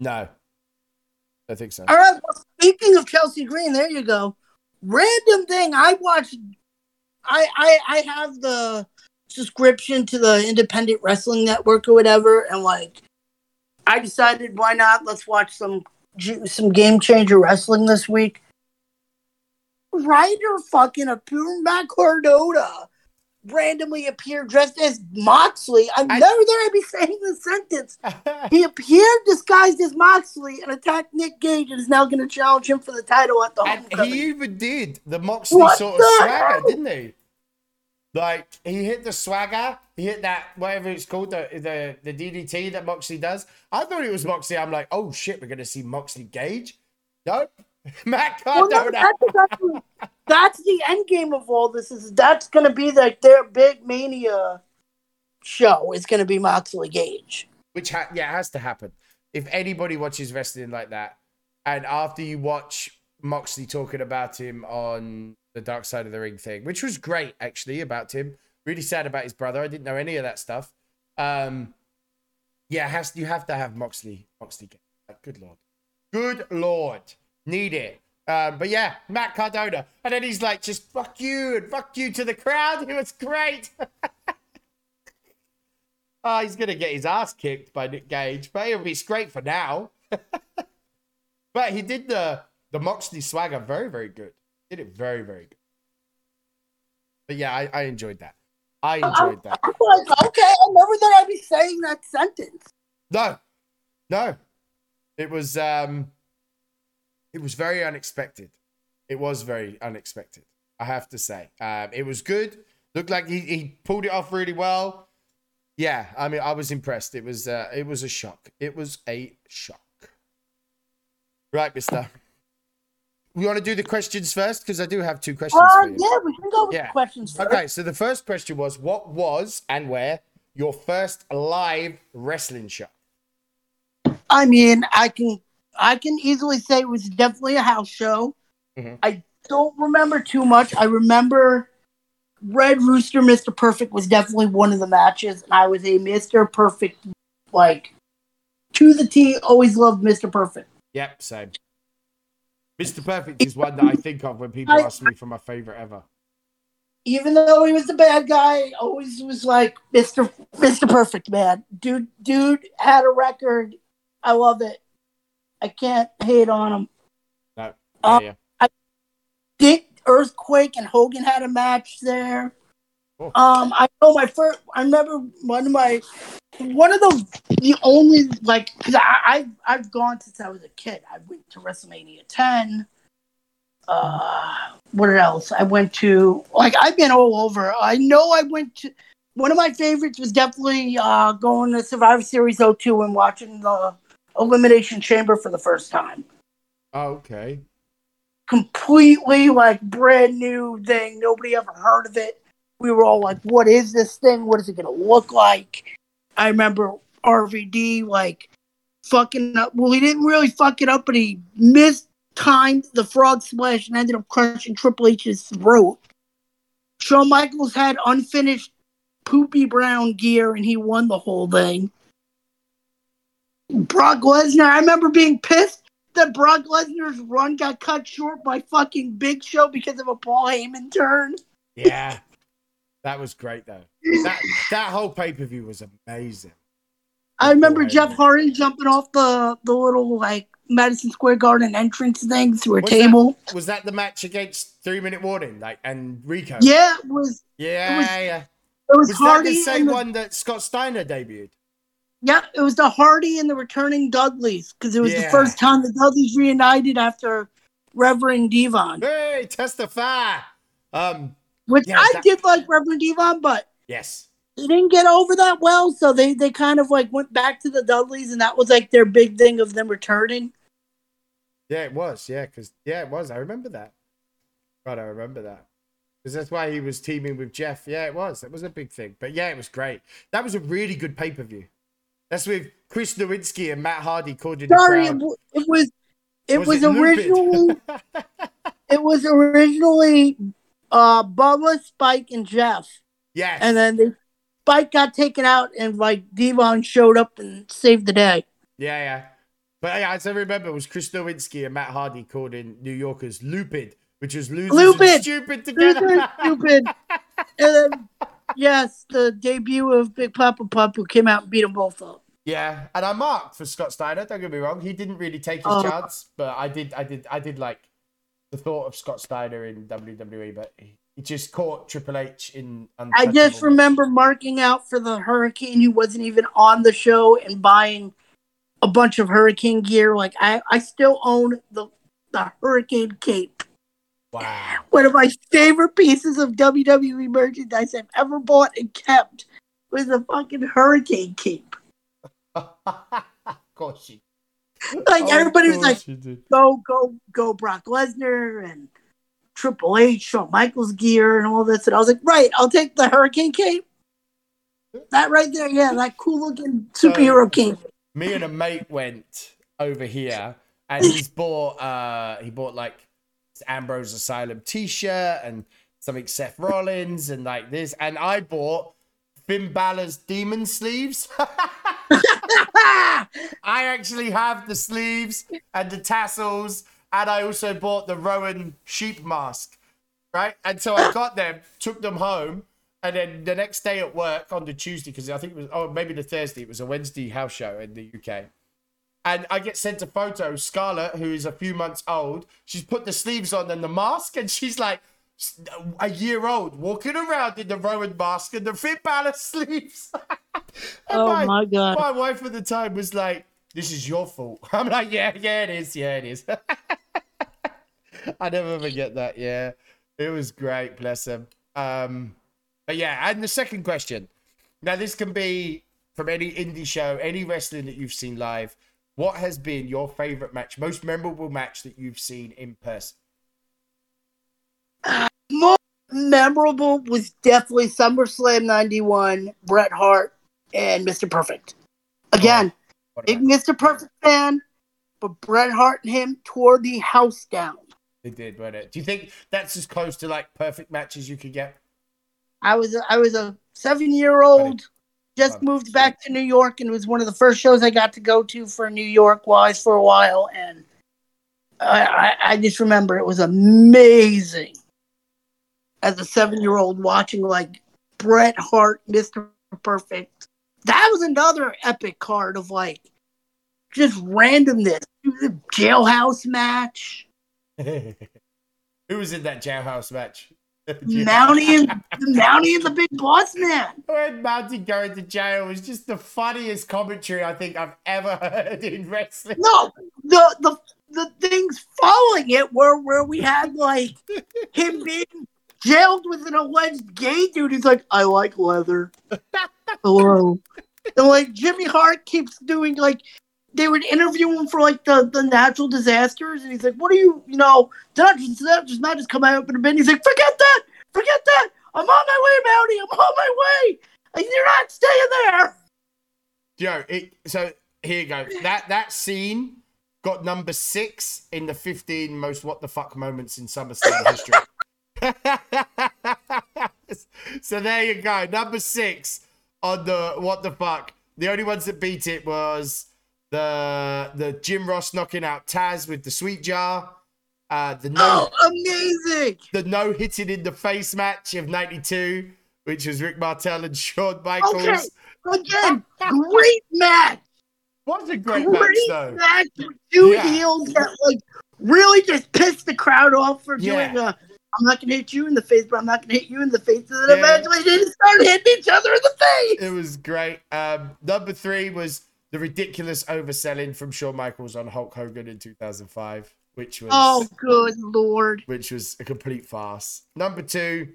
No, I think so. All right. Well, speaking of Chelsea Green, there you go. Random thing. I watched. I I I have the subscription to the Independent Wrestling Network or whatever, and like, I decided why not? Let's watch some some Game Changer Wrestling this week. Ryder fucking appeared Matt Cardona randomly appear dressed as Moxley. I'm I- never there. I'd be saying this sentence. He appeared disguised as Moxley and attacked Nick Gage and is now going to challenge him for the title at the and homecoming. he even did the Moxley What sort of swagger, hell? didn't he? Like he hit the swagger, he hit that whatever it's called, the the the DDT that Moxley does. I thought it was Moxley. I'm like, oh shit, we're gonna see Moxley Gage. Nope, Matt Well, no, Cardona. That's, the end game of all this. Is that's going to be like their big mania show is going to be Moxley Gage. which ha- yeah has to happen. If anybody watches wrestling like that, and after you watch Moxley talking about him on the Dark Side of the Ring thing, which was great actually about him, really sad about his brother. I didn't know any of that stuff. Um, yeah, has you have to have Moxley Moxley. good lord, good lord, need it. Um, but yeah, Matt Cardona, and then he's like, just fuck you and fuck you to the crowd. It was great. Oh, he's gonna get his ass kicked by Nick Gage, but it'll be straight for now. but he did the the Moxley swagger very, very good. Did it very, very good. But yeah, I, I enjoyed that. I enjoyed that. I'm like, okay, I never thought I'd be saying that sentence. No, no, it was um, it was very unexpected. It was very unexpected. I have to say, um, it was good. Looked like he, he pulled it off really well. Yeah, I mean, I was impressed. It was uh, it was a shock. It was a shock. Right, Mister. We want to do the questions first because I do have two questions Uh, for you. yeah, we can go with Yeah. the questions first. Okay, so the first question was, what was and where your first live wrestling show? I mean, I can I can easily say it was definitely a house show. Mhm. I don't remember too much. I remember Red Rooster, Mr. Perfect was definitely one of the matches, and I was a Mr. Perfect like to the T. Always loved Mr. Perfect. Yep, same. Mr. Perfect is one that I think of when people I- ask me for my favorite ever. Even though he was the bad guy, always was like Mr. Mr. Perfect, man. Dude, dude had a record. I love it. I can't hate on him. No, Uh, yeah, Dick Earthquake and Hogan had a match there. Um, I know my first. I remember one of my one of the the only like because I I've, I've gone since I was a kid. I went to WrestleMania 10. Uh, what else? I went to like I've been all over. I know I went to one of my favorites was definitely uh, going to Survivor Series 02 and watching the Elimination Chamber for the first time okay. completely like brand new thing. Nobody ever heard of it. We were all like, "What is this thing? What is it gonna look like?" I remember RVD like fucking up. Well, he didn't really fuck it up, but he missed mistimed the frog splash and ended up crushing Triple H's throat. Shawn Michaels had unfinished poopy brown gear and he won the whole thing. Brock Lesnar, I remember being pissed that Brock Lesnar's run got cut short by fucking Big Show because of a Paul Heyman turn. Yeah. That was great though. That that whole pay-per-view was amazing. I remember Jeff. Hardy jumping off the, the little like Madison Square Garden entrance thing through a Was table. Was that the match against Three Minute Warning, like and Rico? Yeah, it was yeah, was yeah. it was, Was Hardy that the same the, one that Scott Steiner debuted? Yeah, it was the Hardy and the returning Dudleys because it was the first time the Dudleys reunited after Reverend Devon. Hey, testify. Um, Which Yeah, I that- did like Reverend Devon, but yes. he didn't get over that well, so they they kind of like went back to the Dudleys, and that was like their big thing of them returning. Yeah, it was. Yeah, because yeah, it was. I remember that. God, I remember that. Because that's why he was teaming with Jeff. Yeah, it was. It was a big thing. But yeah, it was great. That was a really good pay per view. That's with Chris Nowinski and Matt Hardy called in the Sorry, it, w- it was it was, it originally it was originally uh Bubba, Spike, and Jeff, yes. and then they, Spike got taken out, and like Devon showed up and saved the day. Yeah, yeah. But yeah, as I remember, it was Chris Nowinski and Matt Hardy called in New Yorkers Lupid, which was losers Lupid! stupid together. Stupid, stupid. And then, yes, the debut of Big Poppa Pump, who came out and beat them both up. Yeah, and I marked for Scott Steiner. Don't get me wrong; he didn't really take his Oh. chance, but I did, I did, I did like the thought of Scott Steiner in WWE, but he, he just caught Triple H in. I just remember marking out for the Hurricane who wasn't even on the show and buying a bunch of Hurricane gear. Like I, I still own the the Hurricane cape. Wow. One of my favorite pieces of WWE merchandise I've ever bought and kept was the fucking Hurricane cape. of course she. Like everybody was like, go, go, go Brock Lesnar and Triple H, Shawn Michaels gear and all this. And I was like, right, I'll take the Hurricane cape. That right there, yeah, that cool looking superhero cape. me and a mate went over here and he's bought uh he bought like Ambrose Asylum t-shirt and something Seth Rollins and like this and I bought Finn Balor's demon sleeves. I actually have the sleeves and the tassels and I also bought the Rowan sheep mask. Right? And so I got them, took them home and then the next day at work on the Tuesday, because I think it was, oh, maybe the Thursday, it was a Wednesday house show in the UK. And I get sent a photo, Scarlett, who is a few months old. She's put the sleeves on and the mask, and she's like a year old, walking around in the Rowan mask and the Finn Balor sleeves. Oh my god. my wife at the time was like, "This is your fault." I'm like, "Yeah, yeah, it is. Yeah, it is." I never forget that. Yeah, it was great. Bless him. Um, but yeah, and the second question. Now, this can be from any indie show, any wrestling that you've seen live. What has been your favorite match, most memorable match that you've seen in person? Most memorable was definitely SummerSlam 91, Bret Hart and Mr. Perfect. Oh, Again, What big about- Mr. Perfect fan, but Bret Hart and him tore the house down. They did, weren't it? Do you think that's as close to like perfect matches you could get? I was a, I was a seven year old, just moved back to New York, and it was one of the first shows I got to go to for New York wise for a while, and I, I, just remember it was amazing as a seven year old watching like Bret Hart, Mister Perfect. That was another epic card of like just randomness. The Jailhouse match, Who was in that jailhouse match? Mountie and Mountie and the Big Boss Man. When Mountie going to jail was just the funniest commentary I think I've ever heard in wrestling. No, the the the things following it were where we had like him being jailed with an alleged gay dude. He's like, I like leather. Hello. And like Jimmy Hart keeps doing like they would interview him for like the, the natural disasters, and he's like, "What are you? You know, did just, did just not just come out in a bin?" He's like, "Forget that, forget that. I'm on my way, Mountie. I'm on my way. And You're not staying there." Yo, it, so here you go. That that scene got number six in the 15 most what the fuck moments in SummerSlam history. so there you go. Number six on the what the fuck. The only ones that beat it was the the Jim Ross knocking out Taz with the sweet jar. Uh, the no, Oh, amazing! the no hitting in the face match of '92, which was Rick Martel and Shawn Michaels. Okay, again, great match. What a great, Great match though. match with two Yeah. heels that like really just pissed the crowd off for Yeah. doing a. I'm not gonna hit you in the face, but I'm not gonna hit you in the face. And Yeah. eventually they just started hitting each other in the face. It was great. Um, number three was the ridiculous overselling from Shawn Michaels on Hulk Hogan in 2005, which was Oh, good lord! which was a complete farce. Number two,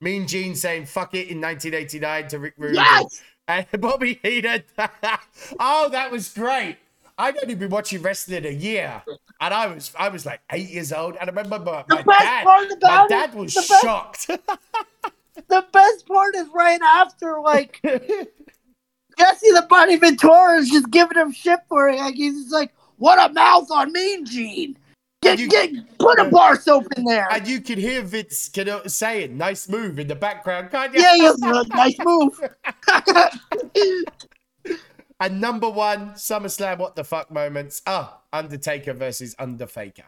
Mean Gene saying "fuck it" in 1989 to Rick Rude Yes, and Bobby Heenan. oh, that was great. I'd only been watching wrestling a year, and I was I was like eight years old, and I remember my, my dad. My dad was the best, shocked. the best part is right after like Jesse the Body Ventura is just giving him shit for it. Like he's just like, "What a mouth on Mean Gene." Get, You- get, put a bar soap in there. and you can hear Vince saying "nice move" in the background, can't you? Yeah, yeah, nice move. And number one, SummerSlam, what the fuck moments? Ah, Undertaker versus Underfaker.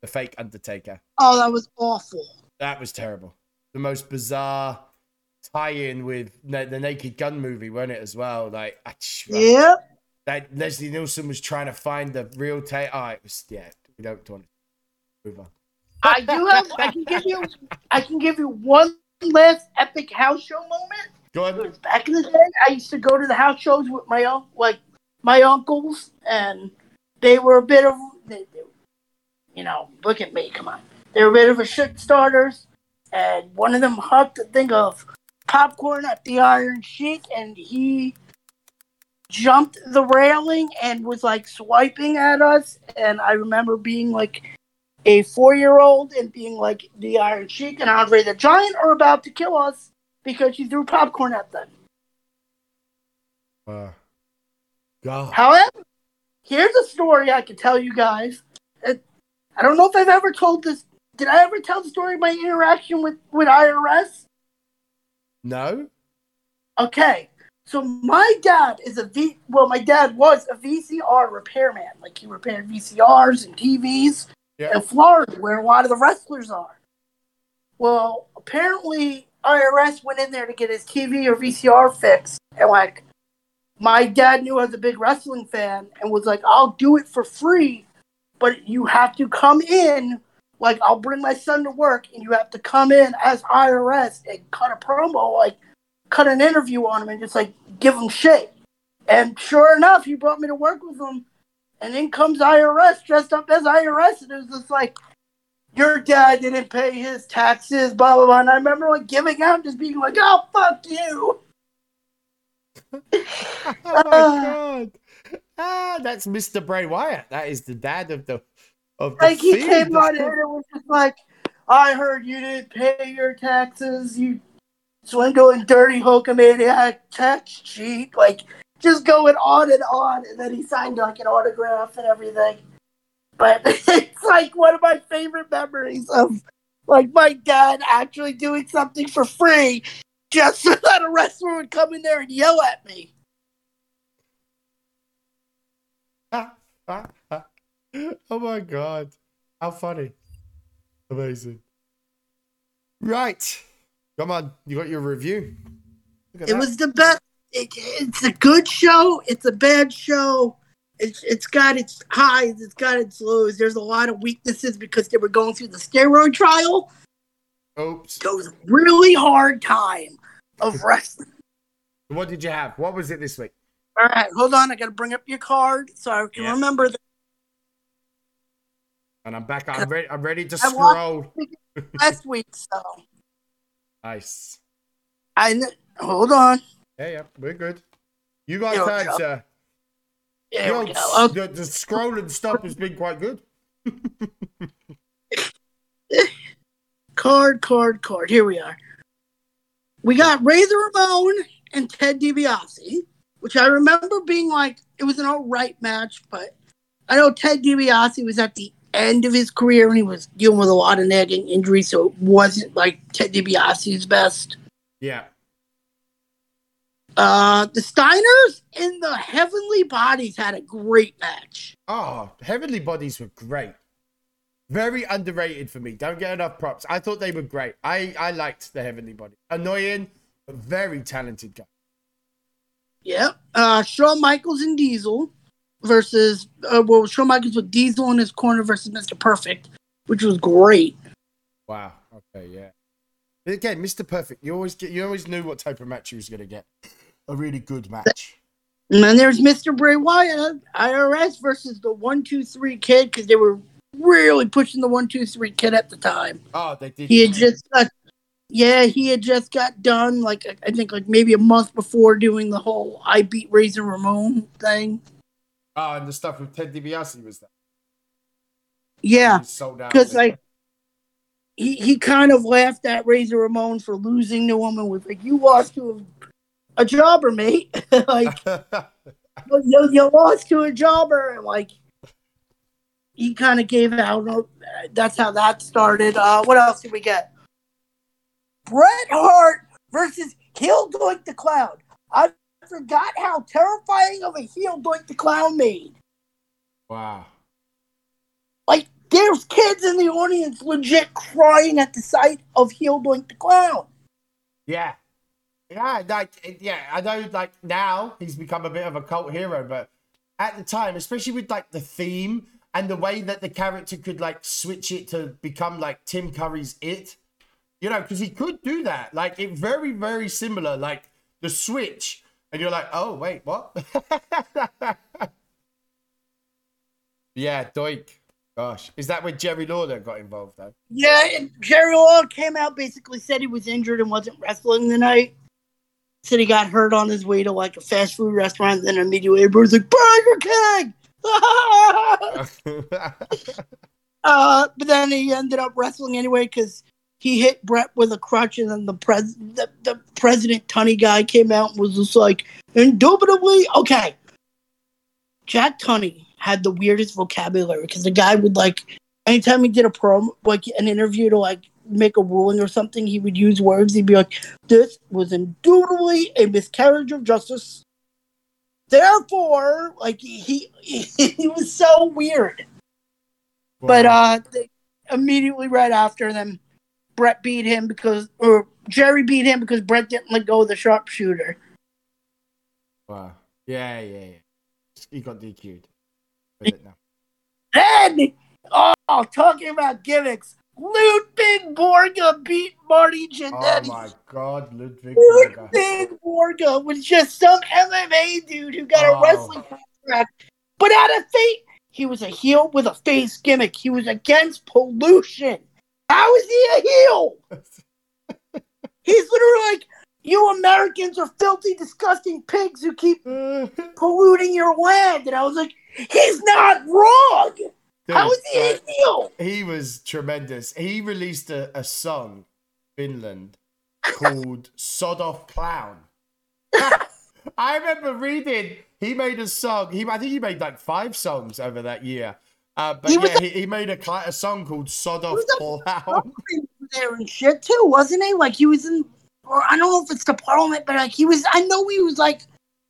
The fake Undertaker. oh, that was awful. That was terrible. The most bizarre tie in with the Naked Gun movie, wasn't it, as well? Like, ah, Yeah. that Leslie Nielsen was trying to find the real tape. Oh, it was, yeah, we don't want to move on. I do have. I can give you. I can give you one last epic house show moment. Go was back in the day. I used to go to the house shows with my un- like my uncles, and they were a bit of. They, they, you know, look at me. Come on. They were a bit of a shit starters, and one of them hucked a thing of popcorn at the Iron Sheik, and he jumped the railing and was like swiping at us. And I remember being like a four year old and being like, the Iron Sheik and Andre the Giant are about to kill us because you threw popcorn at them. Uh, God. However, here's a story I can tell you guys. I don't know if I've ever told this. Did I ever tell the story of my interaction with, with IRS? No? Okay. So my dad is a V. Well, my dad was a VCR repairman. Like he repaired VCRs and TVs Yeah. in Florida, where a lot of the wrestlers are. Well, apparently IRS went in there to get his TV or VCR fixed, and like my dad knew I was a big wrestling fan and was like, "I'll do it for free, but you have to come in." Like I'll bring my son to work, and you have to come in as IRS and cut a promo, like cut an interview on him, and just like give him shit. And sure enough, he brought me to work with him, and in comes IRS dressed up as IRS, and it was just like, your dad didn't pay his taxes, blah blah blah. And I remember like giving out, just being like, oh fuck you. Oh my God. Ah, that's Mr. Bray Wyatt. That is the dad of the of Like he came on in and was just like, I heard you didn't pay your taxes, you swindling dirty Hulkamaniac tax cheat. Like just going on and on, and then he signed like an autograph and everything. But it's like one of my favorite memories of like my dad actually doing something for free just so that a wrestler would come in there and yell at me. Ah, ah, ah. Oh my god. How funny. Amazing. Right. Come on. You got your review. It that. was the best. It, it's a good show. It's a bad show. It's it's got its highs. It's got its lows. There's a lot of weaknesses because they were going through the steroid trial. Oops. It was a really hard time of wrestling. What did you have? What was it this week? All right, hold on. I got to bring up your card so I can Yeah. remember. The And I'm back. I'm ready. I'm ready to I scroll. last week, so Nice. I kn- hold on. Yeah, yeah. We're good. You got time, go. sir. There Yo, we go. Okay. the, the scrolling stuff has been quite good. Card, card, card. Here we are. We got Razor Ramon and Ted DiBiase, which I remember being like, it was an all right match, but I know Ted DiBiase was at the end of his career and he was dealing with a lot of nagging injuries, so it wasn't like Ted DiBiase's best. Yeah. Uh, the Steiners and the Heavenly Bodies had a great match. Oh, Heavenly Bodies were great. Very underrated for me. Don't get enough props. I thought they were great. I, I liked the Heavenly Body. Annoying, but very talented guy. Yep. Uh, Shawn Michaels and Diesel versus, uh, well, Shawn Michaels with Diesel in his corner versus Mr. Perfect, which was great. Wow. Okay, yeah. Again, Mr. Perfect, you always get you always knew what type of match you was gonna get. A really good match. And then there's Mr. Bray Wyatt, IRS versus the one two three kid because they were really pushing the one two three kid at the time. Oh, they did. He had just got, yeah, he had just got done like I think like maybe a month before doing the whole I beat Razor Ramon thing. Oh, and the stuff with Ted DiBiase was that. Yeah, because like he he kind of laughed at Razor Ramon for losing to him and was like, "You lost to a, a jobber, mate. like you, you lost to a jobber." And like he kind of gave out. That's how that started. Uh, what else did we get? Bret Hart versus Heel Doink the Clown. I forgot how terrifying of a heel Doink the Clown made. wow. Like, there's kids in the audience legit crying at the sight of Heel Doink the Clown. Yeah. Yeah, like yeah, I know like now he's become a bit of a cult hero, but at the time, especially with like the theme and the way that the character could like switch it to become like Tim Curry's it, you know, because he could do that. Like it very, very similar, like the switch, and you're like, oh wait, what? yeah, Doink. Gosh, is that where Jerry Lawler got involved though? Yeah, Jerry Lawler came out, basically said he was injured and wasn't wrestling the night. Said he got hurt on his way to like a fast food restaurant, and then immediately everybody's like, Burger King! uh, but then he ended up wrestling anyway because he hit Bret with a crutch, and then the pres the, the president Tunney guy came out and was just like, indubitably, okay. Jack Tunney had the weirdest vocabulary because the guy would like anytime he did a prom like an interview to like make a ruling or something, he would use words. He'd be like, "This was indubitably a miscarriage of justice." Therefore, like he he, he was so weird. But uh, they, immediately right after them, Bret beat him because or Jerry beat him because Bret didn't let go of the sharpshooter. wow, yeah, yeah, yeah. He got DQ'd. With it now. Then, oh, talking about gimmicks, Ludvig Borga beat Marty Jannetty. Oh my God, Ludvig. Borga. Ludvig Borga was just some MMA dude who got Oh. a wrestling contract, but out of fate, he was a heel with a face gimmick. He was against pollution. How is he a heel? He's literally like, you Americans are filthy, disgusting pigs who keep mm-hmm. polluting your land. And I was like, he's not wrong. How is he Dude, a heel? He was tremendous. He released a, a song, Finland, called Sod Off Clown. I remember reading he made a song. He I think he made like five songs over that year. Uh, but He yeah, he, he made a, a song called Sod Off was Clown. there and shit too, wasn't he? Like he was in, or I don't know if it's the parliament, but like he was. I know he was like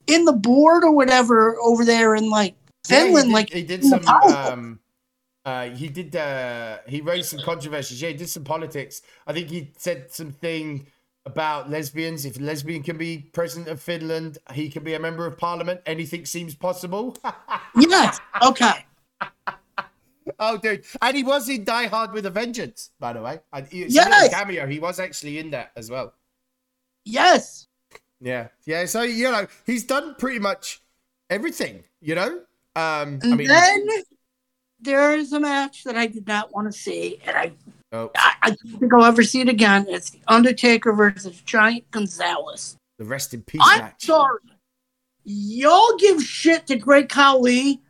in the board or whatever over there in like Yeah, he Finland. did- like he did some. Um, uh, he did. Uh, he raised some controversies. Yeah, he did some politics. I think he said something about lesbians. If a lesbian can be president of Finland, he can be a member of parliament. Anything seems possible. yes, okay. Oh, dude! And he was in Die Hard with a Vengeance, by the way. And he, Yes! cameo. He was actually in that as well. Yes, Yeah, yeah. So you know, he's done pretty much everything. You know. Um, I and mean, then there is a match that I did not want to see, and I oh, I, I don't think I'll ever see it again. It's the Undertaker versus Giant Gonzalez. the rest in peace I'm match. sorry. Y'all give shit to Great Khali,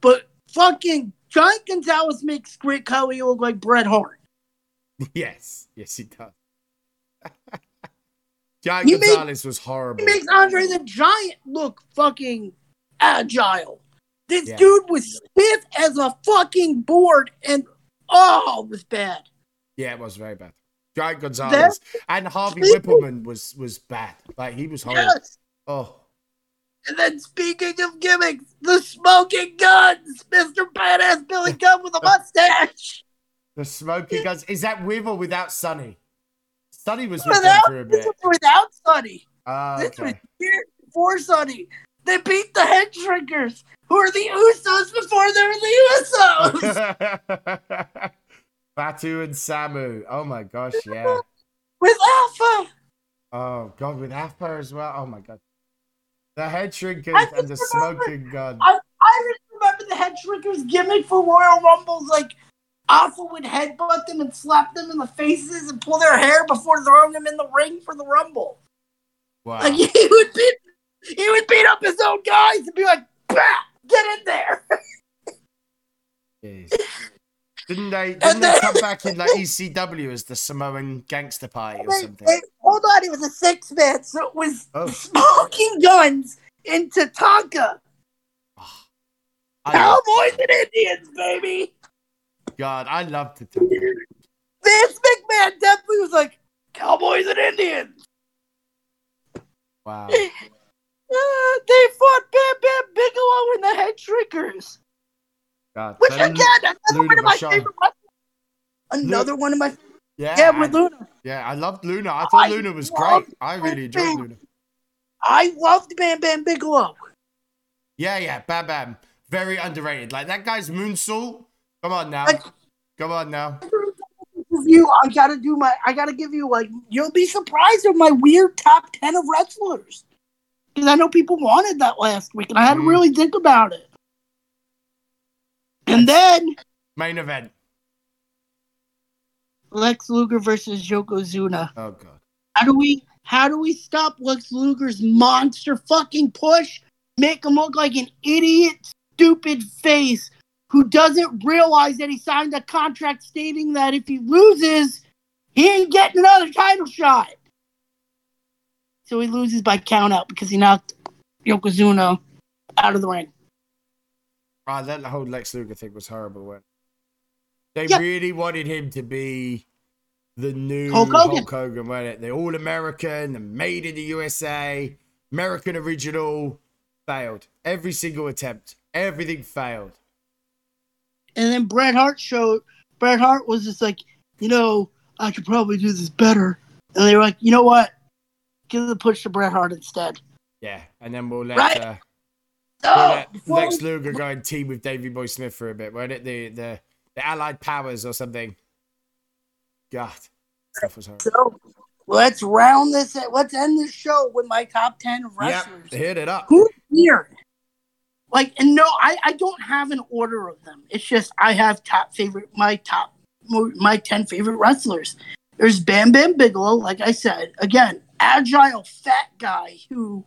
but fucking Giant Gonzalez makes Great Khali look like Bret Hart. Yes, yes, he does. Giant He Gonzalez was horrible. He makes Andre the Giant look fucking agile. This Yeah. dude was stiff as a fucking board, and oh, it was bad. Yeah, it was very bad. Giant Gonzalez and Harvey Whippleman was was bad. Like he was horrible. Yes. Oh, And then speaking of gimmicks, the smoking guns, Mr. Badass Billy Gunn with a mustache. the smoking guns. Is that with or without Sonny? Sonny was with Without, for a bit. without Sonny. Ah, This was okay. years before Sonny. They beat the head shrinkers, who are the Usos before they were the Usos. Fatu and Samu. Oh my gosh, yeah. with Afa. Oh god, with Afa as well. Oh my god. The head shrinkers and the remember- smoking gun. I, I remember the head shrinkers gimmick for Royal Rumbles. Like, Afa would headbutt them and slap them in the faces and pull their hair before throwing them in the ring for the Rumble. Wow. Like, he would beat, he would beat up his own guys and be like, get in there. Jeez. Didn't they didn't And they come back in like ECW as the Samoan gangster party or something? wait, hold on, it was a six man, so it was Oh. smoking guns into Tatanka. I Cowboys and Indians, baby. God, I love to talk. Vince McMahon definitely was like, Cowboys and Indians. Wow. Uh, they fought Bam Bam Bigelow and the Head Shrinkers. God. Which again, another one of my Vachon. favorite wrestlers. Another one of my yeah, yeah with I, Luna. yeah, I loved Luna. I thought I Luna was great. I really enjoyed Bam. Luna. I loved Bam Bam Bigelow. Yeah, yeah, Bam Bam. Very underrated. Like that guy's moonsault. Come on now. Like- Come on now. You, I gotta do my. I gotta give you like. You'll be surprised of my weird top ten of wrestlers. Because I know people wanted that last week, and I had Mm. to really think about it. And then Main event. Lex Luger versus Yokozuna. Oh god. How do we how do we stop Lex Luger's monster fucking push? Make him look like an idiot, stupid face who doesn't realize that he signed a contract stating that if he loses, he ain't getting another title shot. So he loses by count out because he knocked Yokozuna out of the ring. Ah, that whole Lex Luger thing was horrible. When they really wanted him to be the new Hulk Hulk Hogan. Hogan, weren't it? The All American, the Made in the USA, American Original, failed. Every single attempt, everything failed. And then Bret Hart showed Bret Hart was just like, you know, I could probably do this better. And they were like, you know what? Give the push to Bret Hart instead. Yeah, and then we'll let, Right. uh, we'll let before Lex Luger go and team with Davey Boy Smith for a bit, won't it? The the the Allied Powers or something. God, stuff was horrible. so let's round this. Let's end this show with my top ten Yep, wrestlers. hit it up. Who's weird? Like, and no, I, I don't have an order of them. It's just I have top favorite, my top, my ten favorite wrestlers. There's Bam Bam Bigelow, like I said, again, agile fat guy who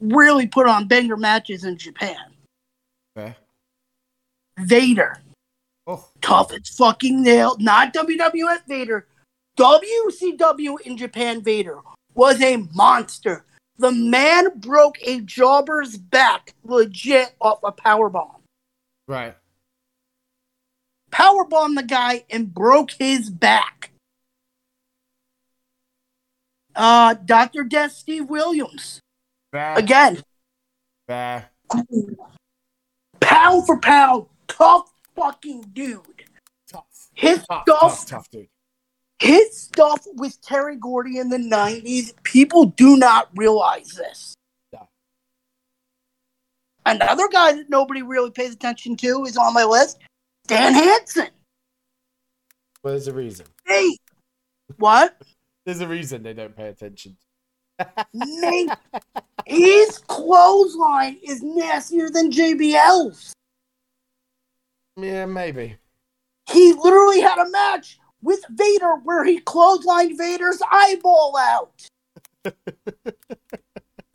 really put on banger matches in Japan. Fair. Vader, Oh, tough as fucking nail. Not WWF Vader. WCW in Japan Vader was a monster. The man broke a jobber's back legit off a power bomb. right. Power bombed the guy and broke his back. Uh, Dr. Death Steve Williams. Fair. Again, Fair. pound for pound, tough fucking dude. Tough. His Tough, stuff tough, tough, dude. his stuff with Terry Gordy in the 90s, people do not realize this. No. Another guy that nobody really pays attention to is on my list, Stan Hansen. Well, there's a reason. Hey, what? There's a reason they don't pay attention. Nate, his clothesline is nastier than JBL's. Yeah, maybe. He literally had a match with Vader where he clotheslined Vader's eyeball out.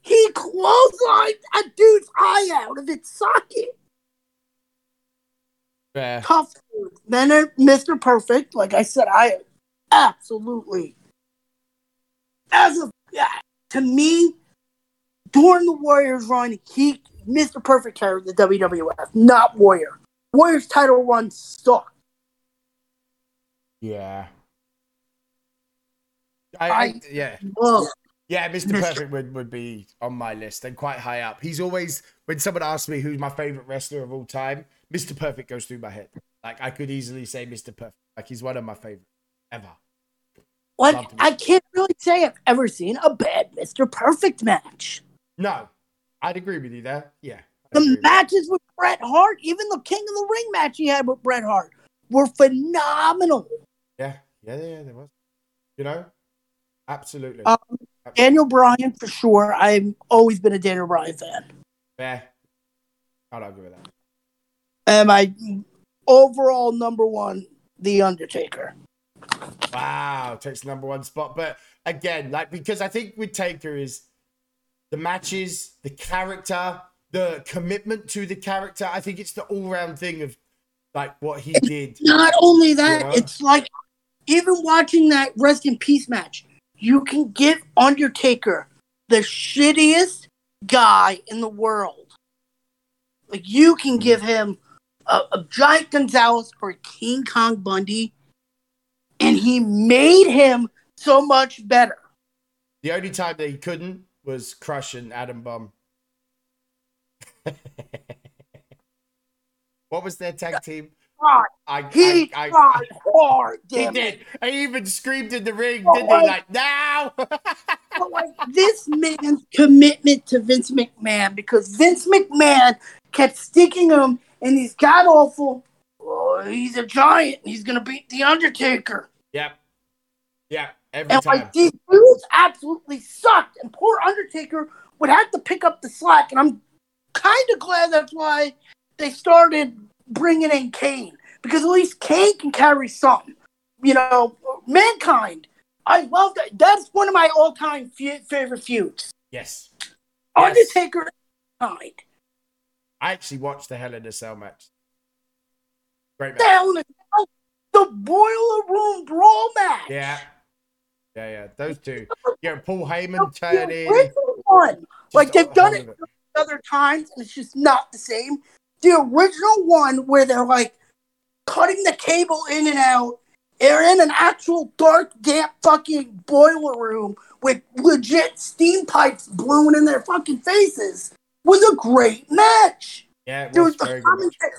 he clotheslined a dude's eye out of its socket. Fair. Tough dude. Then uh, Mr. Perfect, like I said, I absolutely, as a to me, during the Warriors run, he Mr. Perfect carried the WWF, not Warrior. Warrior's title run sucked. Yeah. I, I, yeah. Ugh. Yeah, Mr. Perfect would, would be on my list and quite high up. He's always when someone asks me who's my favorite wrestler of all time, Mr. Perfect goes through my head. Like I could easily say Mr. Perfect. Like he's one of my favorite ever. Like I can't really say I've ever seen a bad Mr. Perfect match. No, I'd agree with you there. Yeah. The matches with Bret Hart, even the King of the Ring match he had with Bret Hart, were phenomenal. Yeah, yeah, yeah, there was. You know, absolutely. Um, Absolutely. Daniel Bryan for sure. I've always been a Daniel Bryan fan. Yeah, I'd argue with that. And my overall number one, The Undertaker. Wow, takes the number one spot. But again, like because I think with Taker is the matches, the character, the commitment to the character. I think it's the all round thing of like what he did. Not only that, Yeah. it's like even watching that Rest in Peace match, you can give Undertaker the shittiest guy in the world. Like you can mm-hmm. give him a, a giant Gonzalez or a King Kong Bundy, and he made him so much better. The only time that he couldn't was crushing Adam Bomb. what was their tag team? God, I, he I, I, tried hard, he did. it. He even screamed in the ring, Oh, didn't he? Oh. Like now. But oh, like this man's commitment to Vince McMahon because Vince McMahon kept sticking him in these god awful. Oh, he's a giant. He's gonna beat the Undertaker. yep. Yep. Every And time. like these dudes absolutely sucked, and poor Undertaker would have to pick up the slack. And I'm kind of glad that's why they started bringing in Kane because at least Kane can carry something. You know, mankind. I love that. That's one of my all-time fe- favorite feuds. yes. Yes. Undertaker kind. I actually watched the Hell in a Cell match. Great The match. hell in the hell? The boiler room brawl match. Yeah. Yeah, yeah. Those two. Yeah, Paul Heyman The turn in. original one. just Like they've done it other times, and it's just not the same. The original one where they're like cutting the cable in and out. They're in an actual dark, damp fucking boiler room with legit steam pipes blowing in their fucking faces. Was a great match. Yeah, it was Dude, the very good. commentary,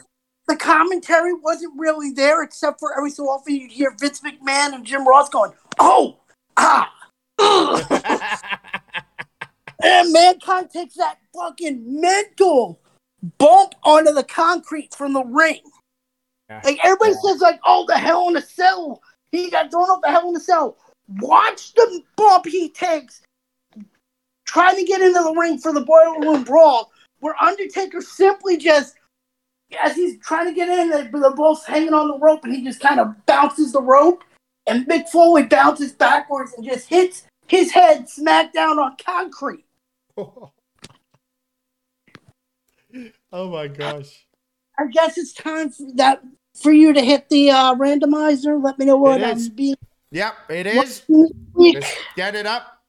the commentary wasn't really there, except for every so often you'd hear Vince McMahon and Jim Ross going, "Oh, ah." ugh." and mankind takes that fucking mental bump onto the concrete from the ring. Yeah. Like everybody says, like, "Oh, the hell in a cell." He got thrown off the hell in a cell. Watch the bump he takes trying to get into the ring for the boiler room brawl, where Undertaker simply just, as he's trying to get in, they- they're both hanging on the rope, and he just kind of bounces the rope, and Mick Foley bounces backwards and just hits his head smack down on concrete. oh my gosh. I guess it's time for that for you to hit the uh, randomizer. Let me know what I'm is. being. Yep, it is. Let's get it up.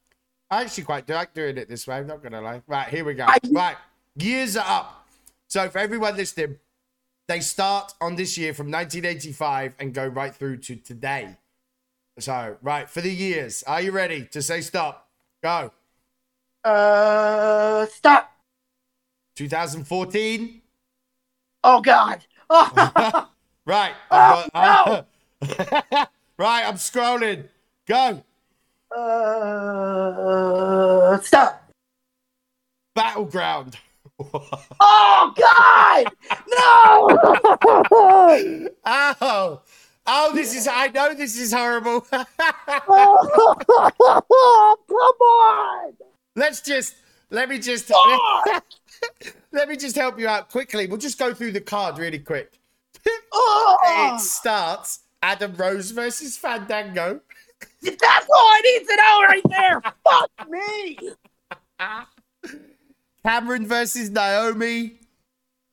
I actually quite like doing it this way. I'm not gonna lie. Right, here we go. I- Right, years are up. So for everyone listening, they start on this year from 1985 and go right through to today. So right for the years, are you ready to say stop? Go. Uh, stop. 2014. Oh God. Oh, right. Oh, I'm go- right, I'm scrolling. Go. uh, stop. Battleground. Oh God! No! Oh, oh, this is. I know this is horrible. oh, come on! Let's just. Let me just. God! let me just help you out quickly. We'll just go through the card really quick. Oh, It starts Adam Rose versus Fandango. that's all I need to know right there. Fuck me! Cameron versus Naomi.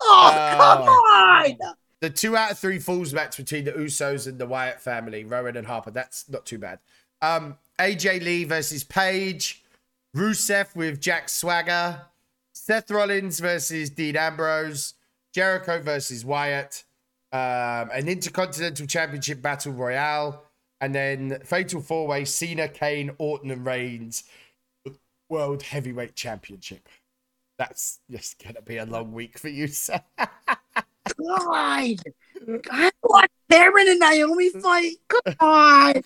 Oh, Uh, come on! The two out of three falls match between the Usos and the Wyatt family, Rowan and Harper. That's not too bad. Um, AJ Lee versus Paige. Rusev with Jack Swagger. Seth Rollins versus Dean Ambrose, Jericho versus Wyatt, um, an Intercontinental Championship Battle Royale, and then Fatal Four Way Cena, Kane, Orton, and Reigns World Heavyweight Championship. That's just gonna be a long week for you, sir. God. I want Baron and Naomi fight. Come on.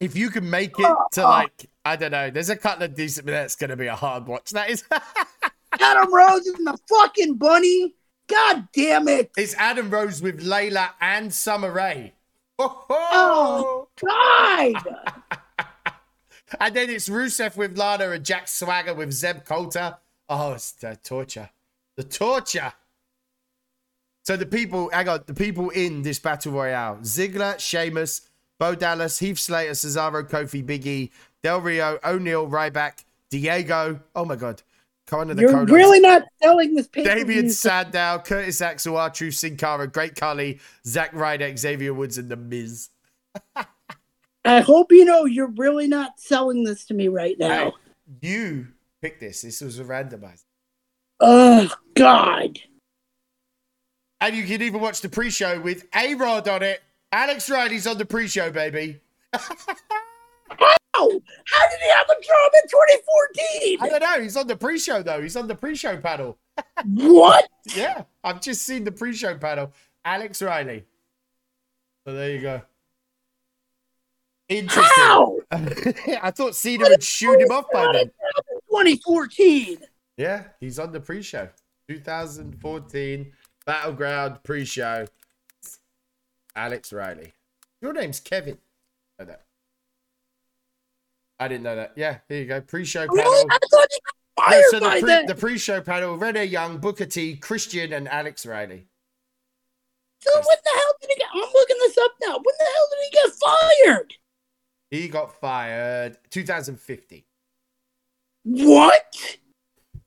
if you can make it to like, I don't know, there's a couple of decent but that's gonna be a hard watch. That is Adam Rose and the fucking bunny. God damn it. it's Adam Rose with Layla and Summer Rae. Oh. God. And then it's Rusev with Lana and Jack Swagger with Zeb Colter. Oh, it's the torture. The torture. So the people, hang on, the people in this battle royale: Ziggler, Sheamus, Bo Dallas, Heath Slater, Cesaro, Kofi, Biggie, Del Rio, O'Neil, Ryback, Diego. Oh my God, Connor the You're really not selling this pay Damien Sandow, Curtis Axel, R-Truth, Sin Cara, Great Khali, Zack Ryder, Xavier Woods, and The Miz. I hope you know you're really not selling this to me right now. Hey, you picked this. This was a randomizer. Oh God. And you can even watch the pre-show with A-Rod on it. Alex Riley's on the pre-show, baby. How did he have a job in 2014? I don't know. He's on the pre-show though. He's on the pre-show panel. What? Yeah, I've just seen the pre-show panel. Alex Riley. So there you go. Interesting. How? I thought Cena would shoot him off by then. 2014. Yeah, he's on the pre-show. 2014 Battleground pre-show. Alex Riley. Your name's Kevin. I know that. I didn't know that. Yeah, here you go. Pre-show panel. Really? I thought he got No, fired so the, pre- then. the pre-show panel: Renee Young, Booker T, Christian, and Alex Riley. So when the hell did he get? I'm looking this up now. When the hell did he get fired? He got fired 2050. What?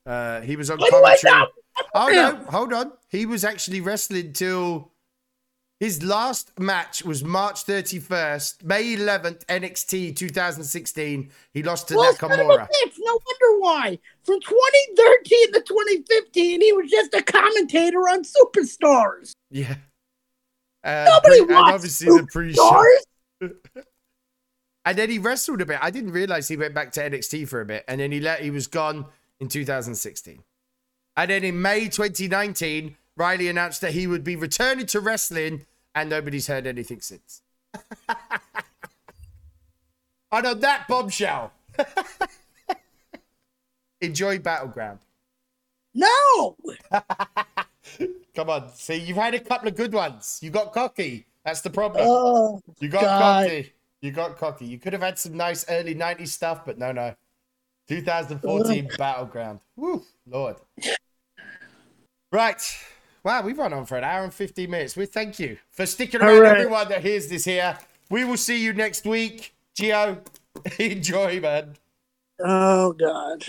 Uh, he was on commentary. Oh no, hold on. He was actually wrestling till his last match was March 31st, May 11th, NXT 2016. He lost to Well, son of a Nakamura. No wonder why. From 2013 to 2015, he was just a commentator on Superstars. Yeah. Uh, Nobody pre- and watched obviously the pre-show. And then he wrestled a bit. I didn't realize he went back to NXT for a bit, and then he let he was gone in 2016. And then in May 2019, Riley announced that he would be returning to wrestling, and nobody's heard anything since. and on that bombshell, enjoy Battleground. No. Come on, see, you've had a couple of good ones. You got cocky. That's the problem. Oh, You got God. cocky. You got cocky. You could have had some nice early 90s stuff, but no, no. 2014 Battleground. Woo, Lord. Right. Wow, we've run on for an hour and 15 minutes. We thank you for sticking around, right. everyone that hears this here. We will see you next week. Gio, enjoy, man. oh God.